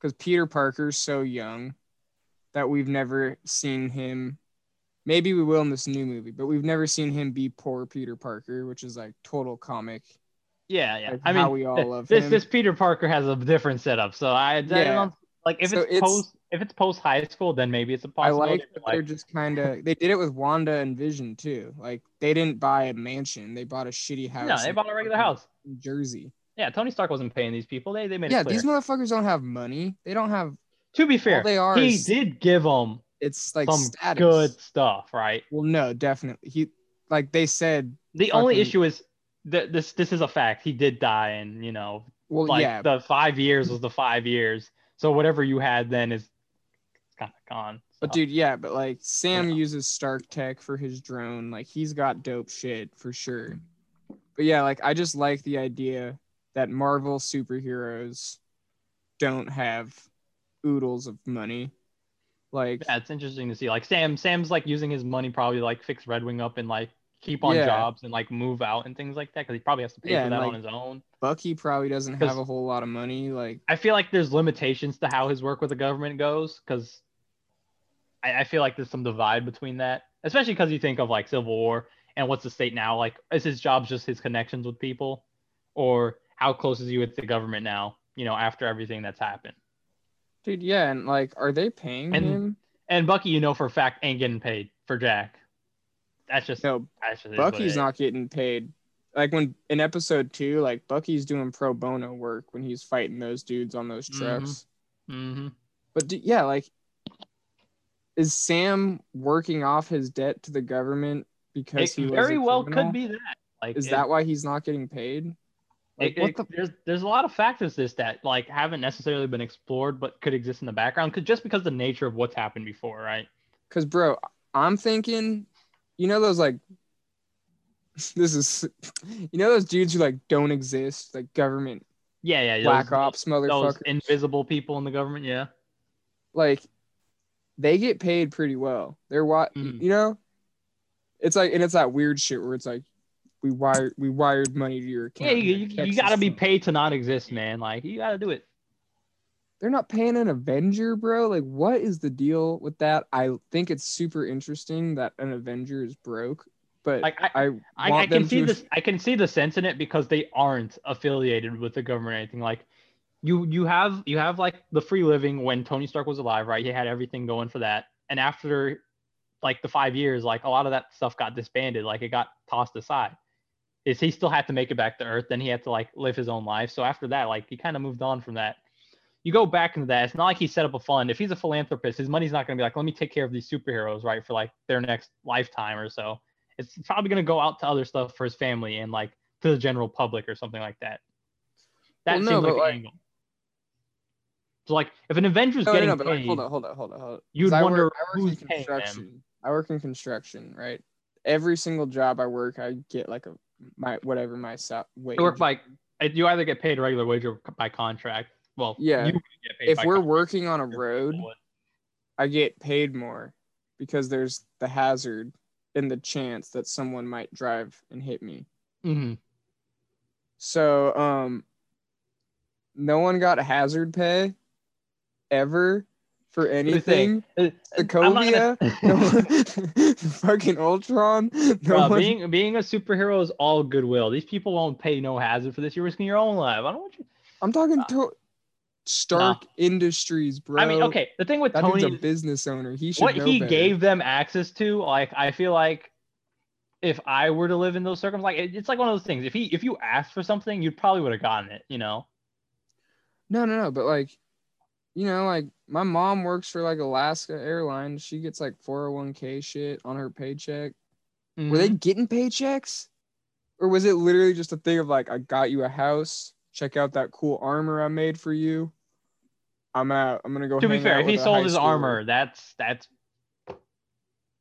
because Peter Parker's so young that we've never seen him. Maybe we will in this new movie, but we've never seen him be poor Peter Parker, which is like total comic. Yeah, yeah. I mean, we all th- love this him. this Peter Parker has a different setup. So I, I Yeah. don't like if So it's, it's- post if it's post high school, then maybe it's a I possibility. like that they're just kind of they did it with Wanda and Vision too. Like they didn't buy a mansion, they bought a shitty house. no, they bought a regular house. New Jersey. Yeah, Tony Stark wasn't paying these people. They they made Yeah, these motherfuckers don't have money. They don't have. to be fair, they are he did give them It's like some status. good stuff, right? Well, no, definitely. He like they said. The only issue is that this this is a fact. He did die, and you know, Well, like yeah, the five years was the five years. So whatever you had then is kind of gone. but dude, yeah, but like Sam Yeah. uses Stark Tech for his drone. Like he's got dope shit for sure. but yeah, like I just like the idea that Marvel superheroes don't have oodles of money. Like Yeah, it's interesting to see. Like Sam, Sam's like using his money probably like fix Red Wing up and like keep on Yeah. jobs and like move out and things like that because he probably has to pay Yeah, for that like- on his own. Bucky probably doesn't have a whole lot of money. Like I feel like there's limitations to how his work with the government goes because I, I feel like there's some divide between that, especially because you think of like Civil War and what's the state now? Like, is his job just his connections with people, or how close is he with the government now? You know, after everything that's happened. dude, yeah, and like are they paying And- him? And Bucky, you know for a fact, ain't getting paid for Jack. That's just No, that's just Bucky's not getting paid. Like when in episode two, like Bucky's doing pro bono work when he's fighting those dudes on those trucks. hmm But d- yeah, like, is Sam working off his debt to the government because It he was very well could be that. Like, Is it- that why he's not getting paid? Like, it- the? there's there's a lot of factors this that like haven't necessarily been explored but could exist in the background cause just because the nature of what's happened before right Because, bro, I'm thinking, you know, those like, this is, you know, those dudes who like don't exist, like government yeah yeah black those, ops those motherfuckers. invisible people in the government yeah like they get paid pretty well. They're what Mhm. you know. It's like and it's that weird shit where it's like we wired we wired money to your yeah you, you, you gotta be paid to not exist man like you gotta do it They're not paying an Avenger, bro. Like what is the deal with that? I think it's super interesting that an Avenger is broke, but like i I I, I can see to- this. I can see the sense in it because they aren't affiliated with the government or anything. Like, you you have you have like the free living when Tony Stark was alive, right? He had everything going for that. And after like the five years, like a lot of that stuff got disbanded. Like it got tossed aside. Is he still had to make it back to Earth? Then he had to like live his own life. So after that, like he kind of moved on from that. You go back into that. It's not like he set up a fund. If he's a philanthropist, his money's not going to be like, let me take care of these superheroes, right, for like their next lifetime or so it's probably going to go out to other stuff for his family and like to the general public or something like that. That Well, seems but, like an like- angle. So like if an Avenger's no, no, getting no, but like, hold on, hold on, hold on, hold on. You'd I wonder work, I work who's in paying them. construction. I work in construction, right? Every single job I work, I get like a my whatever my wage. I work by you either get paid regular wage or by contract. Well, Yeah. you get paid if we're contract. working on a road, I get paid more because there's the hazard and the chance that someone might drive and hit me. Mhm. So, um, no one got hazard pay ever for Here's the thing. anything. Uh, I'm not Sokovia, gonna- no fucking Ultron. No one, being being a superhero is all goodwill. These people won't pay no hazard for this. You're risking your own life. I don't want you. I'm talking to Stark Industries, bro. I mean, okay. The thing with that Tony, a business owner. He should what he better. gave them access to, like I feel like if I were to live in those circumstances, like it's like one of those things. If he if you asked for something, you probably would have gotten it. You know. No, no, no. But like, you know, like my mom works for like Alaska Airlines. She gets like 401k shit on her paycheck. Were they Mhm. getting paychecks? Or was it literally just a thing of like, I got you a house. Check out that cool armor I made for you. I'm out. I'm gonna go. to be fair, if he sold his schooler." armor, that's that's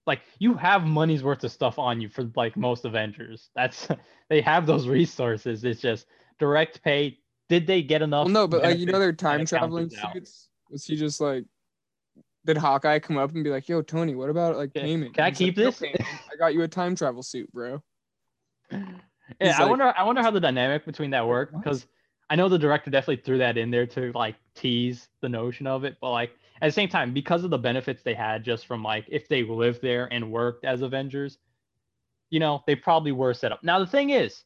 like you have money's worth of stuff on you for like most Avengers. That's they have those resources. It's just direct pay. Did they get enough? Well, no, but like you know, their time traveling suits. Was he just like? Did Hawkeye come up and be like, "Yo, Tony, what about like Yeah, payment? can I keep like, this?" I got you a time travel suit, bro. Yeah, He's I like- wonder. I wonder how the dynamic between that worked because I know the director definitely threw that in there to like tease the notion of it, but like at the same time, because of the benefits they had just from like if they lived there and worked as Avengers, you know, they probably were set up. Now the thing is,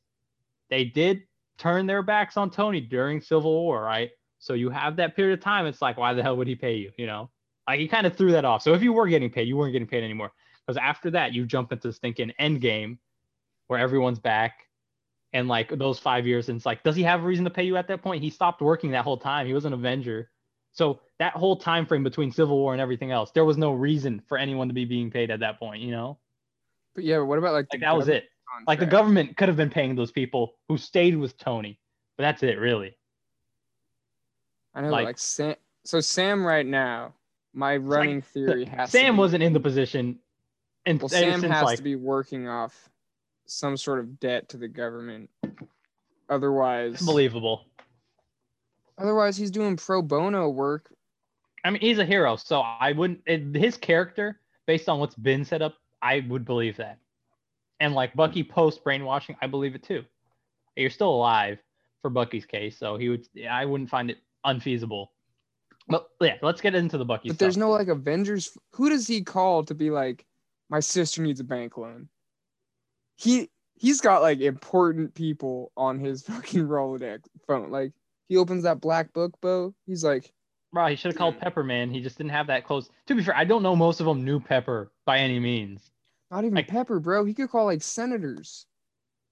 they did turn their backs on Tony during Civil War, right? So you have that period of time. It's like, why the hell would he pay you? You know, like he kind of threw that off. So if you were getting paid, you weren't getting paid anymore. Because after that, you jump into this thinking end game where everyone's back and like those five years and it's like does he have a reason to pay you at that point? He stopped working that whole time. He was an avenger. So that whole time frame between civil war and everything else there was no reason for anyone to be being paid at that point you know? But yeah, what about like like that was it. like the government could have been paying those people who stayed with tony but that's it really. I know, like- like, like Sam. So Sam, right now, my running theory has to sam be- wasn't in the position and Well, Sam has like to be working off some sort of debt to the government. Otherwise, Believable. otherwise he's doing pro bono work. I mean, he's a hero, so I wouldn't. It, his character, based on what's been set up, I would believe that. And like Bucky post brainwashing, I believe it too. You're still alive for Bucky's case, so he would. I wouldn't find it unfeasible. But yeah, let's get into the Bucky. But stuff. there's no like Avengers. Who does he call to be like, my sister needs a bank loan? He he's got like important people on his fucking Rolodex phone. Like he opens that black book, Bo. He's like, Bro, he should have called Pepper, man. He just didn't have that close. To be fair, I don't know most of them knew Pepper by any means. not even Like- Pepper, bro. He could call like senators.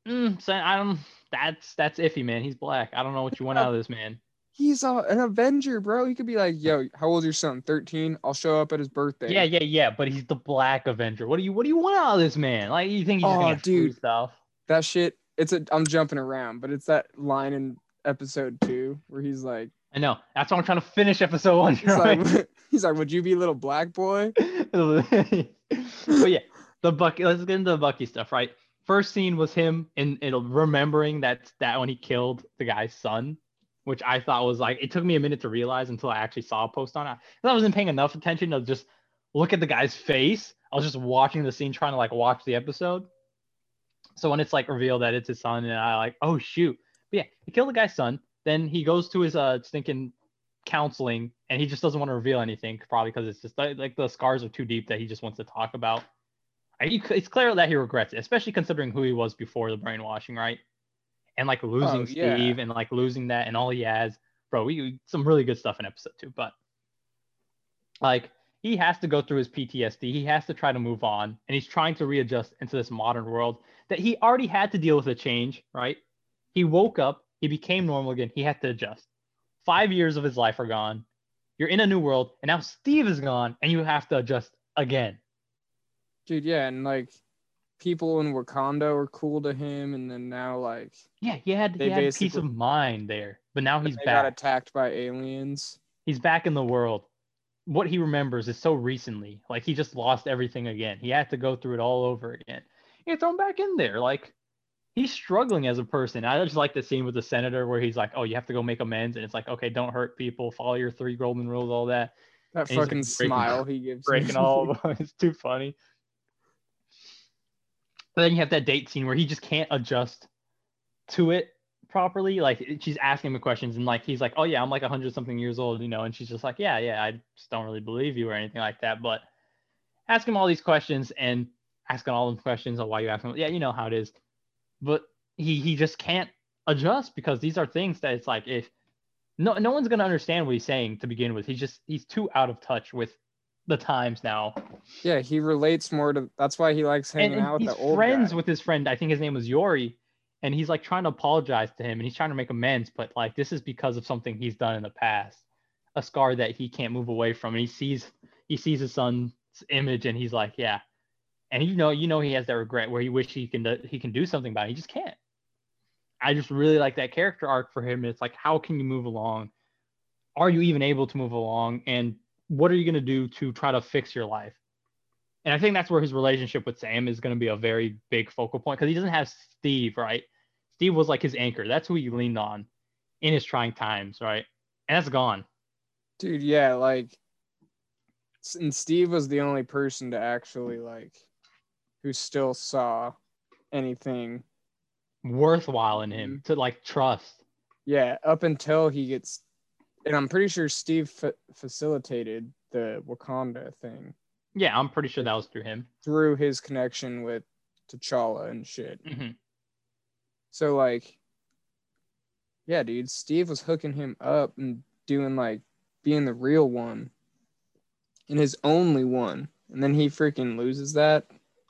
Mm, so I don't. That's that's iffy, man. He's black. I don't know what you want out of this man. He's a, an Avenger, bro. He could be like, yo, how old's your son? 13. I'll show up at his birthday. Yeah, yeah, yeah. But he's the Black Avenger. What do you what do you want out of this man? Like you think he's Oh, gonna do dude. stuff? That shit. It's a. I'm jumping around, but it's that line in episode two where he's like, I know. That's why I'm trying to finish episode one. he's like, he's like, would you be a little black boy? but yeah, the Bucky. Let's get into the Bucky stuff, right? First scene was him in it remembering that that when he killed the guy's son, which I thought was like it took me a minute to realize until I actually saw a post on it. I wasn't paying enough attention to just look at the guy's face. I was just watching the scene, trying to like watch the episode. So when it's like revealed that it's his son, and I like, oh shoot. But yeah, he killed the guy's son. Then he goes to his uh stinking counseling, and he just doesn't want to reveal anything, probably because it's just like, the scars are too deep that he just wants to talk about. It's clear that he regrets it, especially considering who he was before the brainwashing, right? And like losing Oh, yeah. Steve and like losing that and all he has, bro. We some really good stuff in episode two, but like he has to go through his PTSD. He has to try to move on, and he's trying to readjust into this modern world that he already had to deal with a change, right? He woke up, he became normal again. He had to adjust. Five years of his life are gone. You're in a new world, and now Steve is gone, and you have to adjust again. Dude, yeah, and like people in Wakanda were cool to him, and then now like Yeah, he had he had peace of mind there, but now he's they got back. attacked by aliens. He's back in the world. What he remembers is so recently, like he just lost everything again. He had to go through it all over again. You throw him back in there, like he's struggling as a person. I just like the scene with the senator where he's like, "Oh, you have to go make amends," and it's like, "Okay, don't hurt people, follow your three golden rules, all that." That And he's, fucking breaking- smile he gives. breaking all of them. It's too funny. But then you have that date scene where he just can't adjust to it properly. Like she's asking him questions, and like he's like, "Oh yeah, I'm like a hundred something years old," you know, and she's just like, "Yeah, yeah, I just don't really believe you or anything like that." But ask him all these questions and asking all them questions on why you ask him. Yeah, you know how it is. But he he just can't adjust because these are things that it's like if no no one's gonna understand what he's saying to begin with. He's just he's too out of touch with the times now. Yeah, he relates more to. That's why he likes hanging and out with he's the old friends guy. with his friend. I think his name was Yori, and he's like trying to apologize to him, and he's trying to make amends. But like this is because of something he's done in the past, a scar that he can't move away from. And he sees he sees his son's image, and he's like, yeah. And you know, you know, he has that regret where he wish he can do- he can do something about it. He just can't. I just really like that character arc for him. It's like, how can you move along? Are you even able to move along? And what are you going to do to try to fix your life? And I think that's where his relationship with Sam is going to be a very big focal point because he doesn't have Steve, right? Steve was like his anchor. That's who he leaned on in his trying times, right? And that's gone. Dude, yeah, like, and Steve was the only person to actually like, who still saw anything. Worthwhile in him mm-hmm. to like trust. Yeah, up until he gets, and I'm pretty sure Steve fa- facilitated the Wakanda thing Yeah, I'm pretty sure that was through him. through his connection with T'Challa and shit. hmm So like, yeah, dude, Steve was hooking him up and doing like being the real one and his only one, and then he freaking loses that.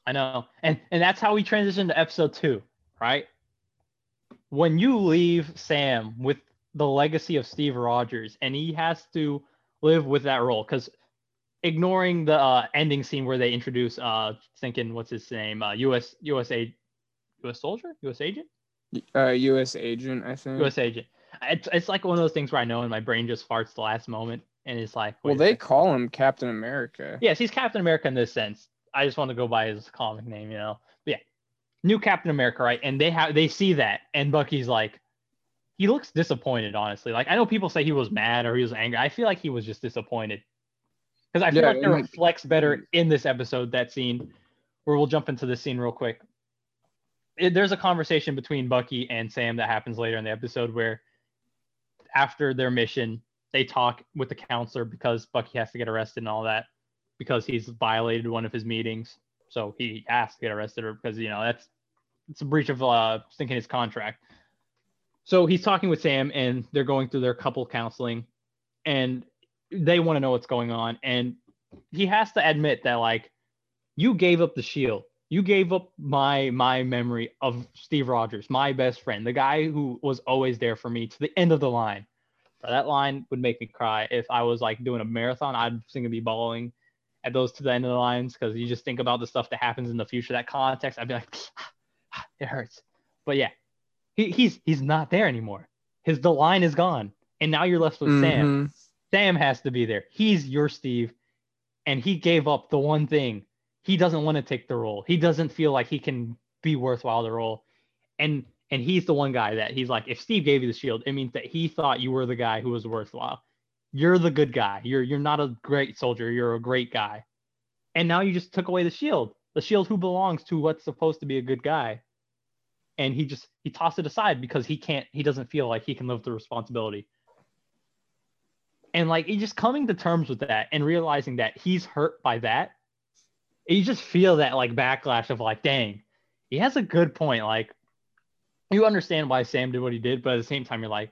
I know. And and that's how we transition to episode two, right? When you leave Sam with the legacy of Steve Rogers and he has to live with that role, because ignoring the uh, ending scene where they introduce uh thinking what's his name? Uh US USA US soldier? US agent? Uh, U.S. agent, I think. US agent. It's, it's like one of those things where I know and my brain just farts the last moment and it's like well, they call him Captain America. Yes, he's Captain America in this sense. I just want to go by his comic name, you know. But yeah, new Captain America, right? And they have they see that, and Bucky's like, he looks disappointed, honestly. Like I know people say he was mad or he was angry. I feel like he was just disappointed because I feel Yeah, like it like- reflects better in this episode that scene where we'll jump into this scene real quick. It, there's a conversation between Bucky and Sam that happens later in the episode where after their mission they talk with the counselor because Bucky has to get arrested and all that because he's violated one of his meetings. So he has to get arrested or because you know that's it's a breach of uh thinking his contract. So he's talking with Sam and they're going through their couple counseling and they want to know what's going on and he has to admit that like you gave up the shield. You gave up my my memory of steve rogers my best friend the guy who was always there for me to the end of the line. That line would make me cry if i was like doing a marathon. I'd sing and be bawling at those to the end of the lines because you just think about the stuff that happens in the future that context. I'd be like it hurts. But yeah he, he's he's not there anymore his the line is gone and now you're left with sam Mhm. Sam has to be there. He's your Steve, and he gave up the one thing. He doesn't want to take the role. He doesn't feel like he can be worthwhile the role, and and he's the one guy that he's like, if Steve gave you the shield, it means that he thought you were the guy who was worthwhile. You're the good guy. You're you're not a great soldier. You're a great guy, and now you just took away the shield. The shield who belongs to what's supposed to be a good guy, and he just he tossed it aside because he can't. He doesn't feel like he can live the responsibility. And like he just coming to terms with that and realizing that he's hurt by that you just feel that like backlash of like dang he has a good point. Like you understand why sam did what he did but at the same time you're like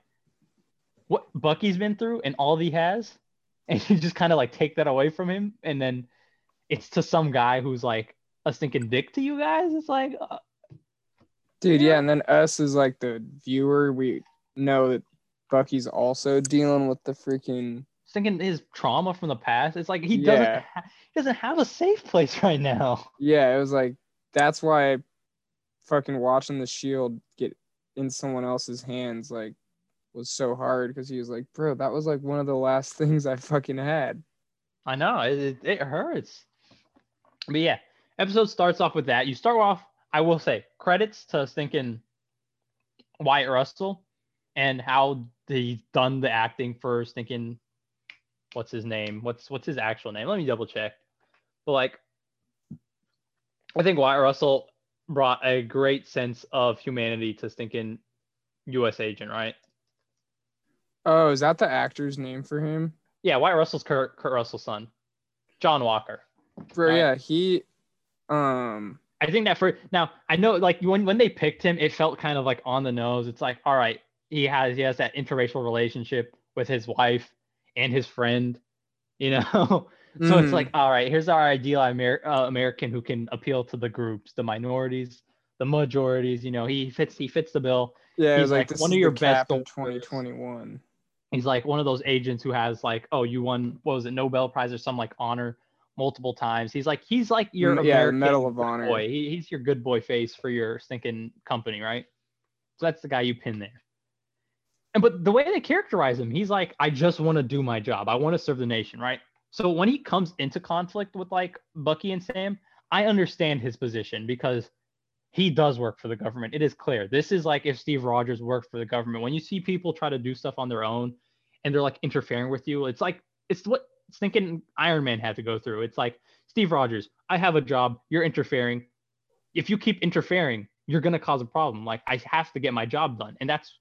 what bucky's been through and all he has and you just kind of like take that away from him. And then it's to some guy who's like a stinking dick to you guys. It's like uh, Dude, Yeah. yeah, and then us as like the viewer, we know that Bucky's also dealing with the freaking thinking his trauma from the past it's like he Yeah. doesn't ha- he doesn't have a safe place right now yeah, it was like that's why fucking watching the shield get in someone else's hands like was so hard because he was like, bro, that was like one of the last things I fucking had. I know it, it, it hurts. But yeah, episode starts off with that. You start off, I will say, credits to thinking Wyatt Russell and how he's done the acting for thinking what's his name? What's what's his actual name? Let me double check. But like I think Wyatt Russell brought a great sense of humanity to thinking US agent, right? Oh, is that the actor's name for him? Yeah, Wyatt Russell's Kurt, Kurt Russell's son. John Walker. Bro, Right. yeah, he um I think that for now, I know like when when they picked him, it felt kind of like on the nose. It's like, all right, he has he has that interracial relationship with his wife and his friend, you know. so it's mhm. like, all right, here's our ideal Amer- uh, American who can appeal to the groups, the minorities, the majorities. You know, he fits he fits the bill. yeah, he's like, like one of your best in 2021. He's like one of those agents who has like, oh, you won what was it, Nobel Prize or some like honor multiple times. He's like he's like your Mm, yeah, American Medal of Honor. boy. He, he's your good boy face for your stinking company, right? So that's the guy you pin there. And but the way they characterize him, he's like, I just want to do my job. I want to serve the nation, right? So when he comes into conflict with like Bucky and Sam, I understand his position because he does work for the government. It is clear. This is like if Steve Rogers worked for the government. When you see people try to do stuff on their own and they're like interfering with you, it's like it's what thinking Iron Man had to go through. It's like Steve Rogers, I have a job, you're interfering. If you keep interfering, you're gonna cause a problem. Like I have to get my job done, and that's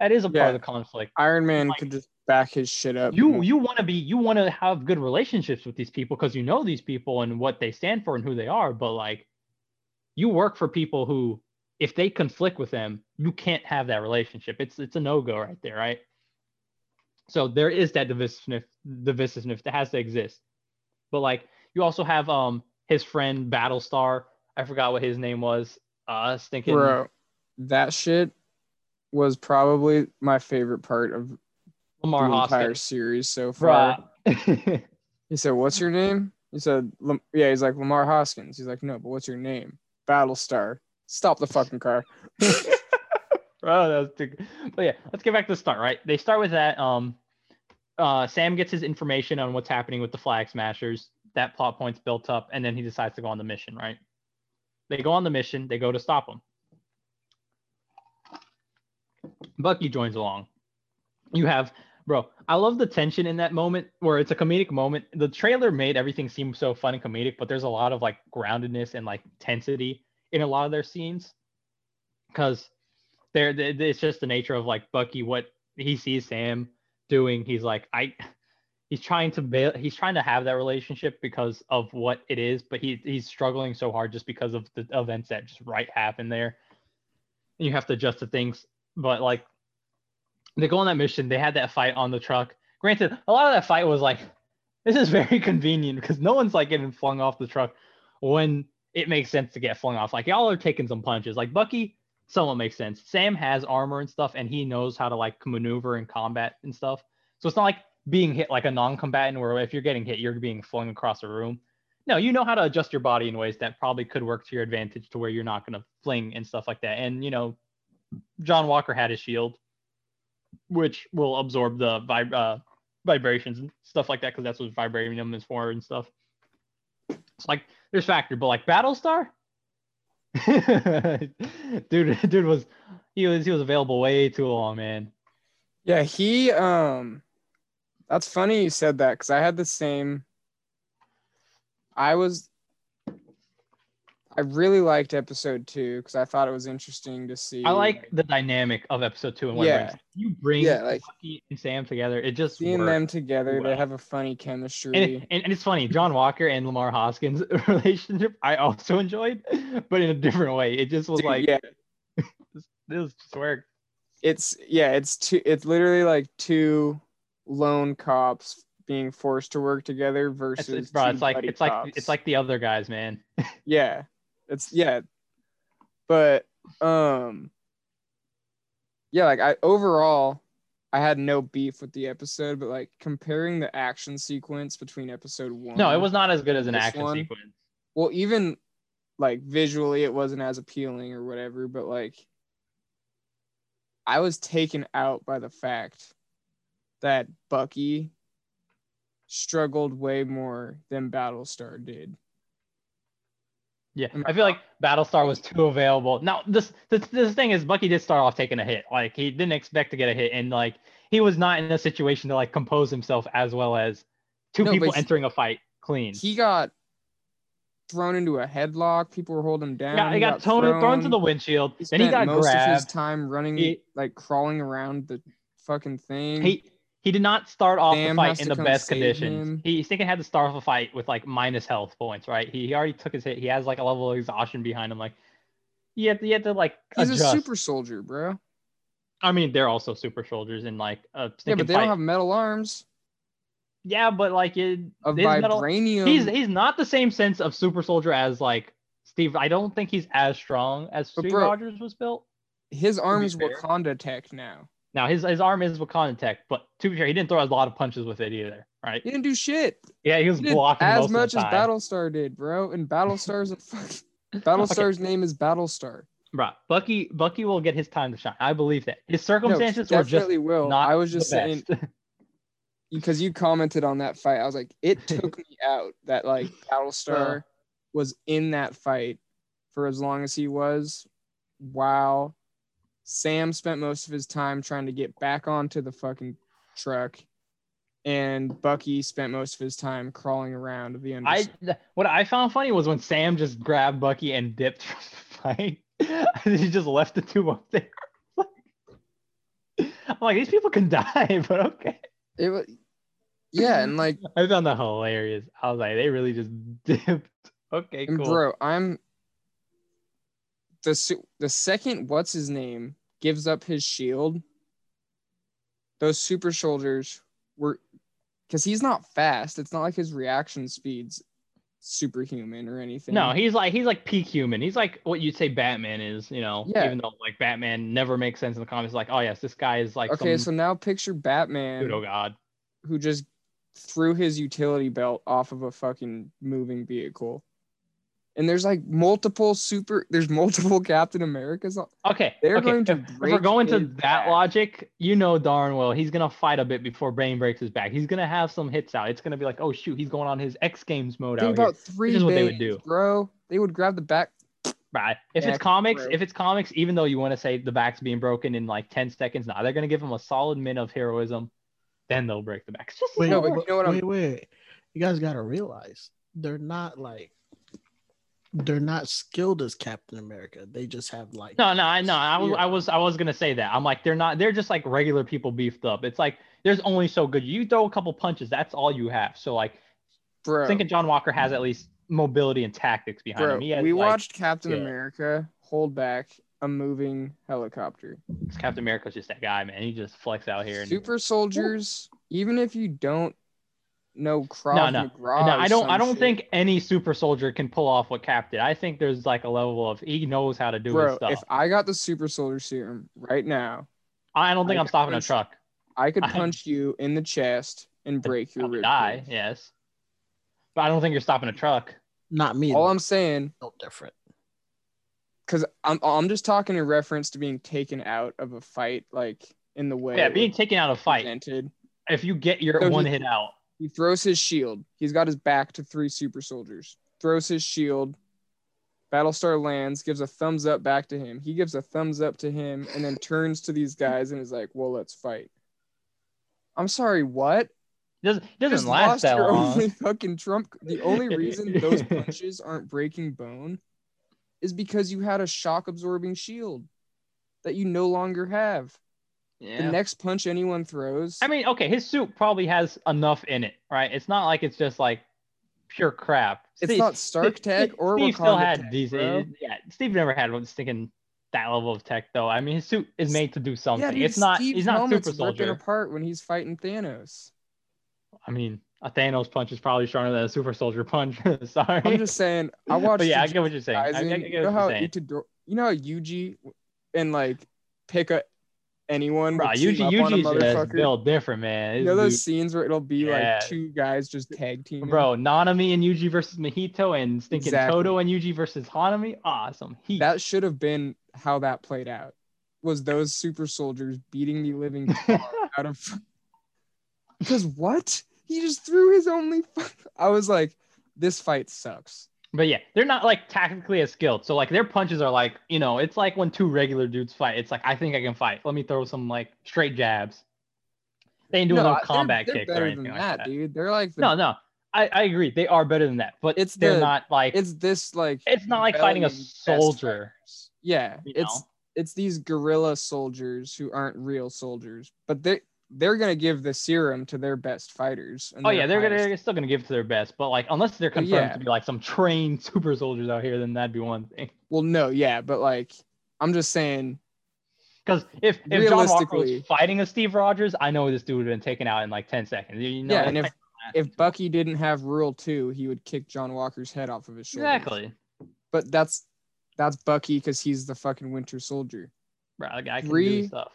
that is a part of the conflict. Iron Man Like- could just back his shit up. You you want to be you want to have good relationships with these people because you know these people and what they stand for and who they are. But like, you work for people who, if they conflict with them, you can't have that relationship. It's it's a no go right there, right? So there is that divisiveness divisiveness that has to exist. But like, you also have um his friend Battlestar. I forgot what his name was. Uh, I was thinking. bro, that shit was probably my favorite part of Lamar the entire series so far. Bruh. He said, "What's your name?" He said, "Yeah." He's like Lamar Hoskins. He's like, "No, but what's your name?" Battlestar. Stop the fucking car. Bro, that was too good. But yeah, let's get back to the start, right? They start with that. Um, uh, Sam gets his information on what's happening with the Flag Smashers. That plot point's built up, and then he decides to go on the mission, right? They go on the mission. They go to stop him. Bucky joins along. You have, bro. I love the tension in that moment where it's a comedic moment. The trailer made everything seem so fun and comedic, but there's a lot of like groundedness and like tensity in a lot of their scenes because they're it's just the nature of like Bucky what he sees Sam doing. He's like I he's trying to bail, he's trying to have that relationship because of what it is, but he he's struggling so hard just because of the events that just right happen there. And you have to adjust to things, but like they go on that mission. They had that fight on the truck. Granted, a lot of that fight was like this is very convenient because no one's like getting flung off the truck when it makes sense to get flung off. Like y'all are taking some punches. Like Bucky, somewhat makes sense. Sam has armor and stuff, and he knows how to like maneuver in combat and stuff. So it's not like being hit like a non-combatant where if you're getting hit, you're being flung across a room. No, you know how to adjust your body in ways that probably could work to your advantage to where you're not going to fling and stuff like that. And you know, John Walker had his shield, which will absorb the vib- uh, vibrations and stuff like that because that's what vibranium is for and stuff. It's like there's factor, but like Battlestar, dude, dude was he was he was available way too long, man. Yeah, he um that's funny you said that because I had the same I was I really liked episode two because I thought it was interesting to see. I like the dynamic of episode two and what Yeah. you bring Yeah, like- Bucky and Sam together. It just seeing them together. They have a funny chemistry. And, and, and it's funny, John Walker and Lamar Hoskins relationship I also enjoyed, but in a different way. It just was Dude, like yeah, this, this just worked. it's yeah, it's two. It's literally like two lone cops being forced to work together versus it's bro, it's like it's like it's like the other guys, man. yeah, it's yeah, but um, yeah, like I overall. I had no beef with the episode, but like comparing the action sequence between episode one. No, it was not as good as an action one? sequence. well even like visually it wasn't as appealing or whatever but like i was taken out by the fact that bucky struggled way more than battlestar did Yeah, I feel like Battlestar was too available. Now, this, this this thing is Bucky did start off taking a hit. Like he didn't expect to get a hit, and like he was not in a situation to like compose himself as well as two No, people entering a fight clean. he got thrown into a headlock people were holding him down yeah, he got, thrown, thrown to the windshield. he then he got most of his time running He- like crawling around the fucking thing He he did not start off Sam the fight in the best conditions. him. He thinking had to start off a fight with like minus health points, right? He, he already took his hit. He has like a level of exhaustion behind him. Like you had to, you have to like he's adjust. a super soldier bro I mean, they're also super soldiers in like a yeah but they fight. don't have metal arms Yeah, but like it, of his metal- vibranium he's he's not the same sense of super soldier as like Steve. I don't think he's as strong as But Steve bro- Rogers was built. his arms. Wakanda tech now. Now his his arm is Wakanda tech, but to be fair, he didn't throw a lot of punches with it either, right? He didn't do shit. Yeah, he was He blocking as much as. Battlestar did, bro. And Battlestar's a fucking Battlestar's name is Battlestar. Bro, Bucky Bucky will get his time to shine. I believe that. His No, circumstances were just will. not I was just saying because you commented on that fight. I was like, it took me out that like Battlestar uh. was in that fight for as long as he was. Wow. Sam spent most of his time trying to get back onto the fucking truck, and Bucky spent most of his time crawling around the end. I what I found funny was when Sam just grabbed Bucky and dipped from the fight. he just left the two up there. I'm like, these people can die, but okay. it was, yeah, and like, I found that hilarious. I was like, they really just dipped. Okay, cool. bro, I'm the the second what's his name gives up his shield. Those super soldiers were because he's not fast. It's not like his reaction speed's superhuman or anything. No, he's like he's like peak human. He's like what you'd say Batman is, you know. Yeah. Even though like Batman never makes sense in the comics. Like, oh yes, this guy is like okay, so now picture Batman pseudo god. who just threw his utility belt off of a fucking moving vehicle. And there's like multiple super there's multiple Captain Americas. Okay, They're okay. going to if, if we're going to that back. logic, you know darn well he's gonna fight a bit before Bane breaks his back. He's gonna have some hits out. It's gonna be like, oh shoot, he's going on his X Games mode Think out here. about three is what they would do. bro. They would grab the back Right. If Back it's comics, broke. if it's comics, even though you want to say the back's being broken in like 10 seconds, now they're gonna give him a solid minute of heroism, then they'll break the back. It's just Wait, No, but you know what I'm- wait, wait. You guys gotta realize they're not like they're not skilled as Captain America. They just have like no, no, I know. I was, I was, I was gonna say that. I'm like, they're not. They're just like regular people beefed up. It's like there's only so good. You throw a couple punches, that's all you have. So like, bro. thinking John Walker has at least mobility and tactics behind Bro, him. He has, we like, watched Captain yeah. America hold back a moving helicopter. Captain America's just that guy, man. He just flex out here. And, Super soldiers, even if you don't know Krav No, no. Maga No, I don't. I don't shit, think any super soldier can pull off what Cap did. I think there's like a level of he knows how to do his stuff. if I got the super soldier serum right now, I don't think I I'm stopping a truck. I could I- punch you in the chest and break your Probably rib. die, cage. yes. But I don't think you're stopping a truck. not me. All though. I'm saying, no different. because I'm I'm just talking in reference to being taken out of a fight, like in the way Yeah, being taken out of fight. presented. If you get your So he- one hit out, He throws his shield. He's got his back to three super soldiers. Throws his shield. Battlestar lands, gives a thumbs up back to him. He gives a thumbs up to him and then turns to these guys and is like, "Well, let's fight." I'm sorry, what? doesn't You doesn't last that long. only fucking trump. The only reason those punches aren't breaking bone is because you had a shock absorbing shield that you no longer have. The next punch anyone throws, I mean, okay, his suit probably has enough in it, right? It's not like it's just like pure crap. it's Steve- not Stark Steve- tech or Steve Wakanda still had tech, these. bro. Uh, yeah, Steve never had one thinking that level of tech though. I mean, his suit is made to do something. Yeah, dude, it's not. Steve's he's not helmet's super ripping soldier. apart when he's fighting Thanos. I mean, a Thanos punch is probably stronger than a super soldier punch. Sorry. I'm just saying. I watched. but yeah, I get what you're saying. I, I, I get you know what you're saying. Itadori, you know how Yuji and like pick a anyone. Bro, to team Yuji, up on a Yuji's built different, man. You know those scenes where it'll be Yeah. like two guys just tag teaming. dude- bro, Nanami and Yuji versus Mahito and stinking Exactly. Todo and Yuji versus Hanami. Awesome. Heat. that should have been how that played out. Was those super soldiers beating the living out of? Because what? He just threw his only. I was like, this fight sucks. But yeah, they're not like tactically as skilled. So like their punches are like, you know, it's like when two regular dudes fight. It's like I think I can fight. Let me throw some like straight jabs. They ain't doing no, they're- combat they're kicks or better anything like that, that. dude. They're like the, No, no. I, I agree. They are better than that. But It's they're the- not like it's this like it's not like fighting a soldier. Yeah, it's know? it's these guerrilla soldiers who aren't real soldiers, but they they're gonna give the serum to their best fighters. Oh yeah, they're gonna highest- they're still gonna give it to their best, but like unless they're confirmed yeah. to be like some trained super soldiers out here, then that'd be one thing. Well, no, yeah, but like I'm just saying, Because if if John Walker was fighting a Steve Rogers, I know this dude would have been taken out in like ten seconds. You know, yeah, and if if Bucky didn't have Rule Two, he would kick John Walker's head off of his shoulder. exactly, But that's that's Bucky because he's the fucking Winter Soldier. bro, the guy can do stuff.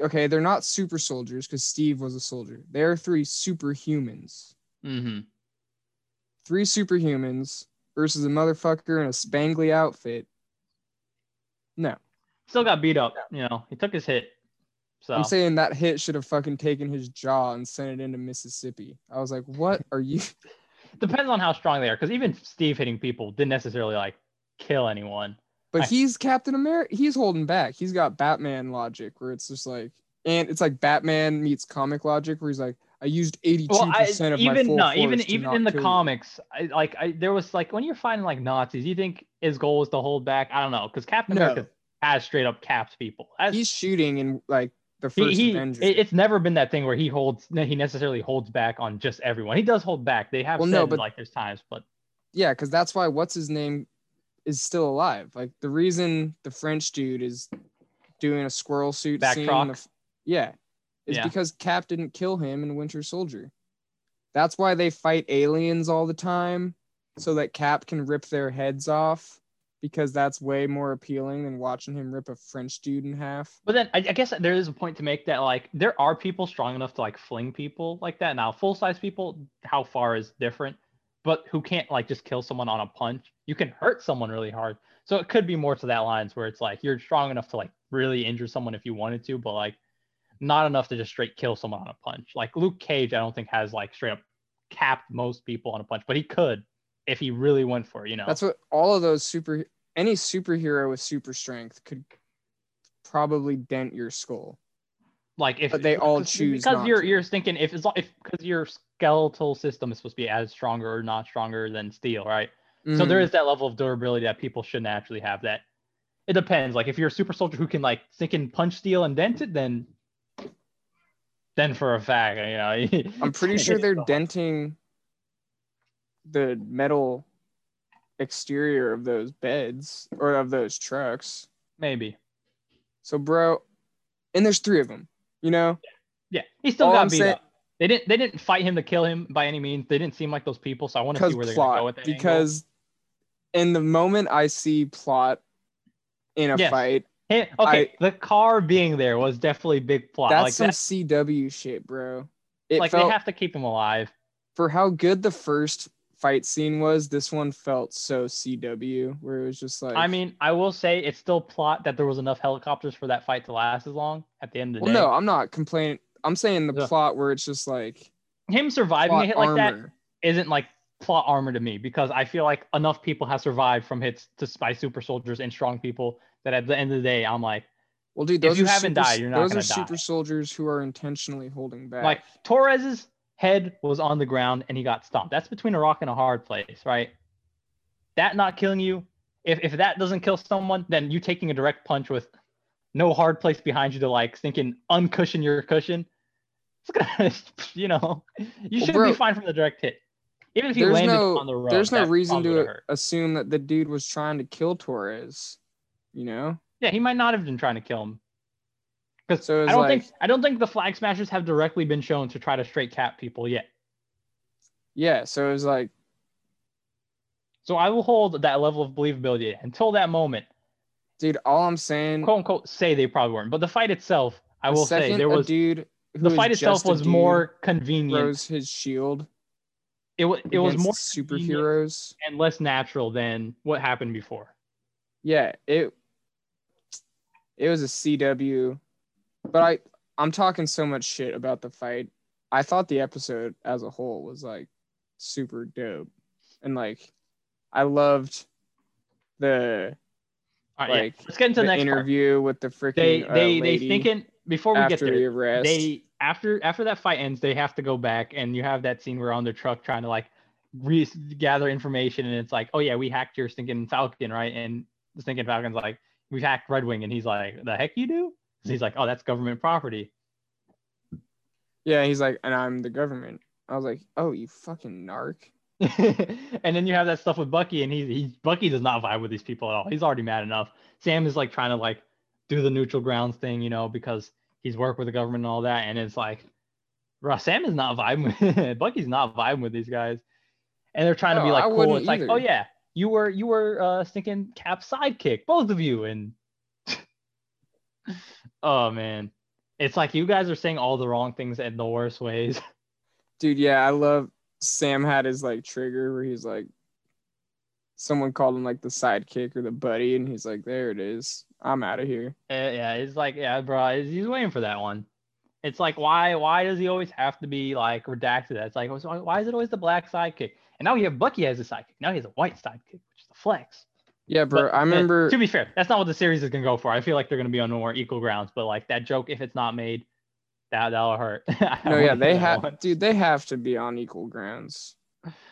Okay, they're not super soldiers because Steve was a soldier. They are three superhumans. Mm-hmm. Three superhumans versus a motherfucker in a spangly outfit. No. Still got beat up. You know, he took his hit. So I'm saying that hit should have fucking taken his jaw and sent it into Mississippi. I was like, what are you? depends on how strong they are. Because even Steve hitting people didn't necessarily like kill anyone. But I- he's Captain America. He's holding back. He's got Batman logic where it's just like, and it's like Batman meets comic logic where he's like, I used 82% Well, I, of my even full no, even even in the comics, I, like I, there was like when you're fighting like Nazis, you think his goal was to hold back? I don't know, because Captain No. America has straight up capped people. He's shooting in like the he, first he Avengers. it- it's never been that thing where he holds he necessarily holds back on just everyone. He does hold back. They have Well, said no, but- like there's times, but yeah, because that's why what's his name is still alive. Like the reason the French dude is doing a squirrel suit scene. the yeah, is Yeah. because Cap didn't kill him in Winter Soldier. That's why they fight aliens all the time, so that Cap can rip their heads off. Because that's way more appealing than watching him rip a French dude in half. But then I, I guess there is a point to make that like there are people strong enough to like fling people like that. Now full size people, how far is different, but who can't like just kill someone on a punch. You can hurt someone really hard. So it could be more to that lines where it's like you're strong enough to like really injure someone if you wanted to, but like not enough to just straight kill someone on a punch. Like Luke Cage, I don't think has like straight up capped most people on a punch, but he could if he really went for it, you know. That's what all of those super any superhero with super strength could probably dent your skull. Like if But they all choose because not you're to. you're thinking if it's if because your skeletal system is supposed to be as stronger or not stronger than steel, right? So there Mhm. is that level of durability that people should naturally have. That it depends. Like if you're a super soldier who can like sink and punch steel and dent it, then then for a fact, you know. I'm pretty sure they're denting the metal exterior of those beds or of those trucks. maybe. So, bro, and there's three of them. You know, Yeah, he still All got I'm beat saying- up. They didn't. They didn't fight him to kill him by any means. They didn't seem like those people. So I want to see where they're gonna go plot. with that. Because in the moment I see plot in a Yes. fight, Hey, okay, the car being there was definitely big plot. that's like some that, CW shit, bro. It like felt they have to keep him alive. for how good the first fight scene was. This one felt so CW, where it was just like, I mean, I will say it's still plot that there was enough helicopters for that fight to last as long. At the end of the well, day, no, I'm not complaining. I'm saying the plot where it's just like him surviving a hit like that isn't like plot armor to me because I feel like enough people have survived from hits to by super soldiers and strong people that at the end of the day, I'm like, Well, dude, If those you are haven't super, died, you're not those are super die. soldiers who are intentionally holding back. like Torres's head was on the ground and he got stomped. That's between a rock and a hard place, right? That not killing you. If if that doesn't kill someone, then you taking a direct punch with no hard place behind you to like thinking uncushion your cushion. It's gonna, you know, you Well, should bro, be fine from the direct hit. Even if you there's landed no on the road, there's no reason to hurt. assume that the dude was trying to kill Torres. You know, Yeah, he might not have been trying to kill him. Because So I don't like- think I don't think the flag smashers have directly been shown to try to straight cap people yet. yeah. So it was like, So I will hold that level of believability until that moment. dude, all I'm saying, quote unquote say they probably weren't. But the fight itself, I will say there was dude. The fight itself was more convenient. Throws his shield. It was it was more superheroes. and less natural than what happened before. Yeah, it it was a CW, but I I'm talking so much shit about the fight. I thought the episode as a whole was like super dope, and like I loved the right, yeah. Like, let's get into the the next part. interview with the freaking They uh, they they thinking before we get there. the arrest. they after after that fight ends, they have to go back, and you have that scene where on their truck trying to like re- gather information, and it's like, oh yeah, we hacked your stinking Falcon, right? And the stinking Falcon's like, we hacked Redwing, and he's like, the heck you do? He's like, oh, that's government property. yeah, he's like, and I'm the government. I was like, oh, you fucking narc. and then you have that stuff with Bucky, and he he Bucky does not vibe with these people at all. He's already mad enough. Sam is like trying to like do the neutral grounds thing, you know, because he's worked with the government and all that, and it's like, Sam is not vibing. With, Bucky's not vibing with these guys, and they're trying to be like I cool. It's like, oh yeah, you were you were uh stinking Cap sidekick, both of you, and oh man, it's like you guys are saying all the wrong things in the worst ways. Dude, yeah, I love Sam had his like trigger where he's like someone called him like the sidekick or the buddy, and he's like, There it is. I'm out of here. Uh, yeah, it's like, yeah, bro, he's he's waiting for that one. It's like, why, why does he always have to be like redacted? It's like, why is it always the black sidekick? And now we have Bucky as a sidekick. Now he has a white sidekick, which is the flex. Yeah, bro. But, I uh, remember to be fair, that's not what the series is gonna go for. I feel like they're gonna be on more equal grounds. But like that joke, if it's not made, that that'll hurt. No, yeah, they have dude, they have to be on equal grounds.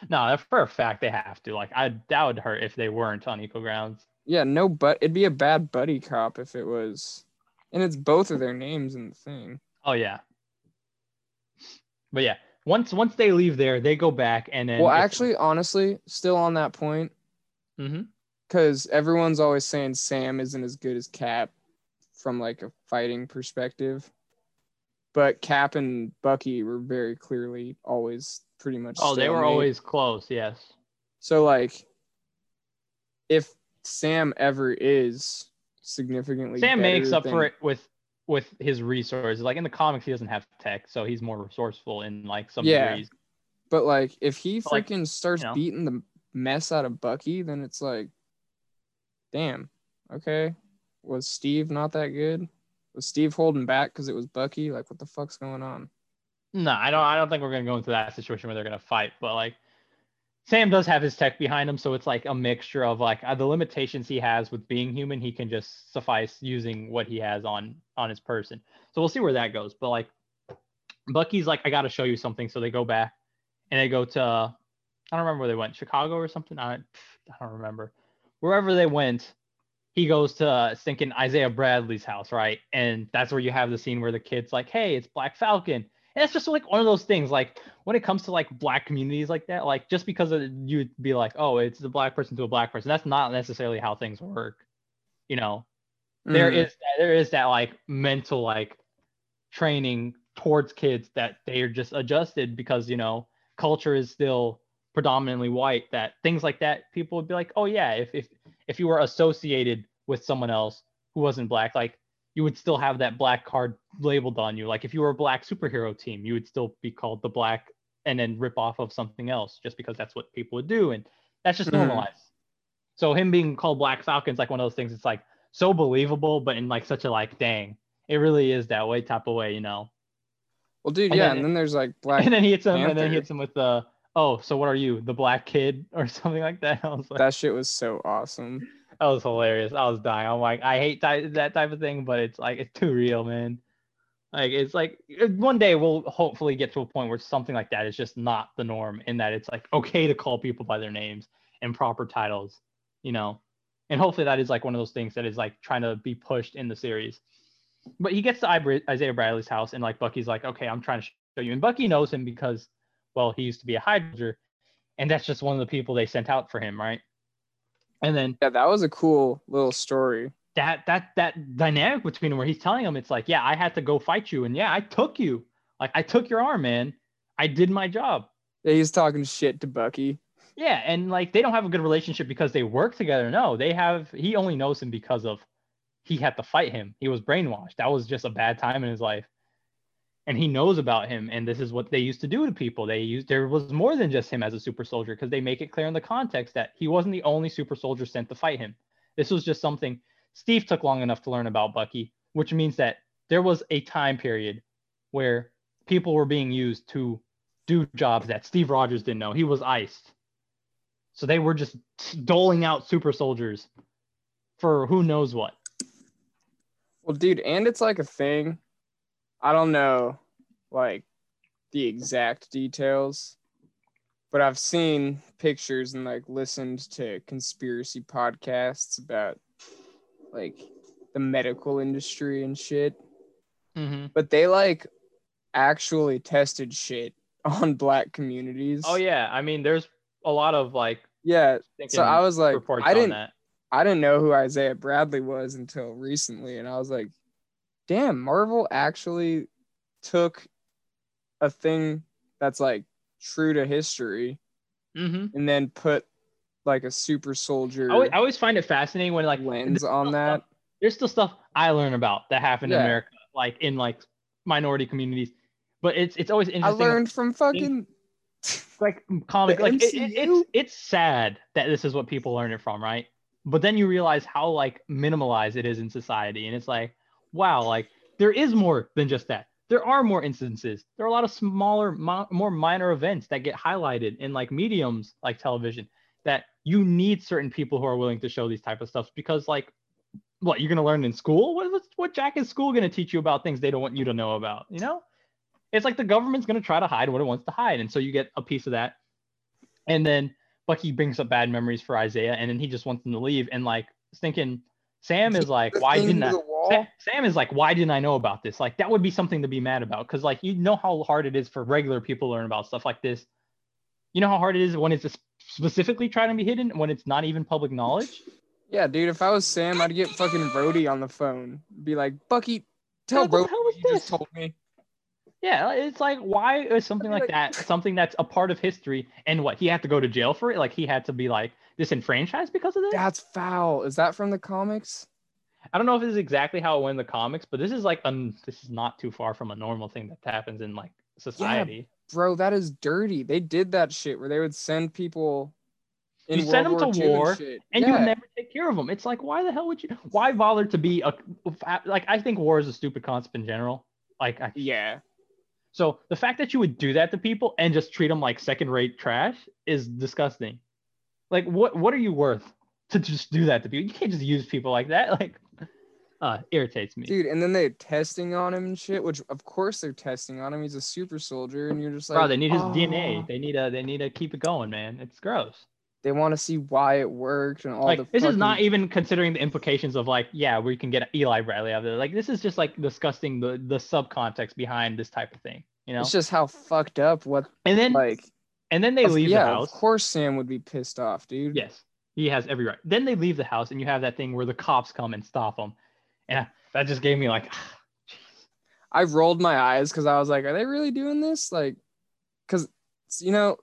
No, for a fact they have to. Like, I that would hurt if they weren't on equal grounds. Yeah, no but it'd be a bad buddy cop if it was and it's both of their names in the thing. Oh yeah. But yeah, once once they leave there, they go back and then. Well, actually, honestly, still on that point, Mhm. because everyone's always saying Sam isn't as good as Cap from like a fighting perspective. But Cap and Bucky were very clearly always pretty much. Oh, they were always close. Yes. So like, if Sam ever is significantly, Sam makes up than- for it with with his resources. Like in the comics, he doesn't have tech, so he's more resourceful in like some Yeah. degrees. But like, if he But, like, freaking starts you know. beating the mess out of Bucky, then it's like, damn, okay, was Steve not that good? Was Steve holding back because it was Bucky? Like, what the fuck's going on? No, I don't. I don't think we're gonna go into that situation where they're gonna fight. But like, Sam does have his tech behind him, so it's like a mixture of like uh, the limitations he has with being human. He can just suffice using what he has on on his person. So we'll see where that goes. But like Bucky's like, I got to show you something. So they go back and they go to I don't remember where they went, Chicago or something. I I don't remember. Wherever they went, he goes to uh, thinking Isaiah Bradley's house, right? And that's where you have the scene where the kid's like, "Hey, it's Black Falcon." And it's just like one of those things. Like when it comes to like black communities like that, like just because of, you'd be like, "Oh, it's a black person to a black person." That's not necessarily how things work. You know, there Mhm. is there is that like mental like training towards kids that they are just adjusted because you know culture is still predominantly white that things like that people would be like oh yeah if if if you were associated with someone else who wasn't black like you would still have that black card labeled on you like if you were a black superhero team you would still be called the black and then rip off of something else just because that's what people would do and that's just Mhm. normalized so him being called black falcon's like one of those things it's like so believable but in like such a like dang it really is that way type of way you know Well, dude, And yeah, then- and then there's like Black. and then he hits him and then he hits him with the oh so what are you the black kid or something like that i was like that shit was so awesome. that was hilarious. I was dying. I'm like i hate that type of thing but it's like it's too real man. Like it's like one day we'll hopefully get to a point where something like that is just not the norm in that it's like okay to call people by their names and proper titles you know? And hopefully that is like one of those things that is like trying to be pushed in the series. But he gets to isaiah bradley's house and like bucky's like okay i'm trying to show you. And bucky knows him because well he used to be a hydra and that's just one of the people they sent out for him right and then Yeah, that was a cool little story. that that that dynamic between where he's telling him it's like yeah i had to go fight you and yeah i took you. Like i took your arm man. I did my job. Yeah, he's talking shit to Bucky. yeah and like they don't have a good relationship because they work together. No they have he only knows him because of he had to fight him. He was brainwashed. That was just a bad time in his life and he knows about him and this is what they used to do to people. They used there was more than just him as a super soldier because they make it clear in the context that he wasn't the only super soldier sent to fight him. This was just something steve took long enough to learn about bucky which means that there was a time period where people were being used to do jobs that steve rogers didn't know. He was iced. So they were just doling out super soldiers for who knows what. Well, dude, and it's like a thing. I don't know, like the exact details, but I've seen pictures and like listened to conspiracy podcasts about like the medical industry and shit. mm-hmm. But they like actually tested shit on black communities. oh yeah i mean there's a lot of like yeah. So I was like, I didn't, that I didn't know who Isaiah Bradley was until recently, and I was like, damn, Marvel actually took a thing that's like true to history mm-hmm. and then put like a super soldier I, always, I always find it fascinating when like lens on that. stuff- there's still stuff i learn about that happened in america like in like minority communities but it's it's always interesting. I learned from fucking like comic like it, it- it's it's sad that this is what people learn it from right but then you realize how like minimalized it is in society and it's like wow like there is more than just that. There are more instances. There are a lot of smaller mo- more minor events that get highlighted in like mediums like television that you need certain people who are willing to show these type of stuff because like what you're going to learn in school? What, jack is school going to teach you about things they don't want you to know about you know? It's like the government's going to try to hide what it wants to hide and so you get a piece of that. And then bucky brings up bad memories for isaiah and then he just wants him to leave. And like thinking sam is like why didn't i the wall. Sa- sam is like why didn't i know about this like that would be something to be mad about because like you know how hard it is for regular people to learn about stuff like this you know how hard it is when it's specifically trying to be hidden when it's not even public knowledge Yeah, dude, if I was Sam, I'd get fucking Rhodey on the phone. Be like, Bucky, tell What the Rhodey hell what is just this? told me. Yeah, it's like why is something like that something that's a part of history and what he had to go to jail for it? Like he had to be like disenfranchised because of this? That's foul. Is that from the comics? I don't know if this is exactly how it went in the comics, but this is like un, this is not too far from a normal thing that happens in like society. Yeah, Bro, that is dirty. They did that shit where they would send people in You send World them to II and and yeah. you never take care of them. It's like why the hell would you why bother to be a like I think war is a stupid concept in general. Like I, yeah. so the fact that you would do that to people and just treat them like second rate trash is disgusting. Like what what are you worth to just do that to people? You can't just use people like that. Like uh irritates me. Dude, and then they're testing on him and shit, which of course they're testing on him. He's a super soldier, and you're just like, Bro, they need his "Oh." DNA. They need to they need to keep it going, man. It's gross. They want to see why it worked and all like the. this is not even considering the implications of like yeah we can get Eli Bradley out of there. Like this is just like discussing the the subcontext behind this type of thing, you know. It's just how fucked up what and then like. And then they of- leave yeah, the house. of course Sam would be pissed off, dude. Yes, he has every right. Then they leave the house, and you have that thing where the cops come and stop them, and that just gave me like, I rolled my eyes because I was like, are they really doing this? Like, because you know,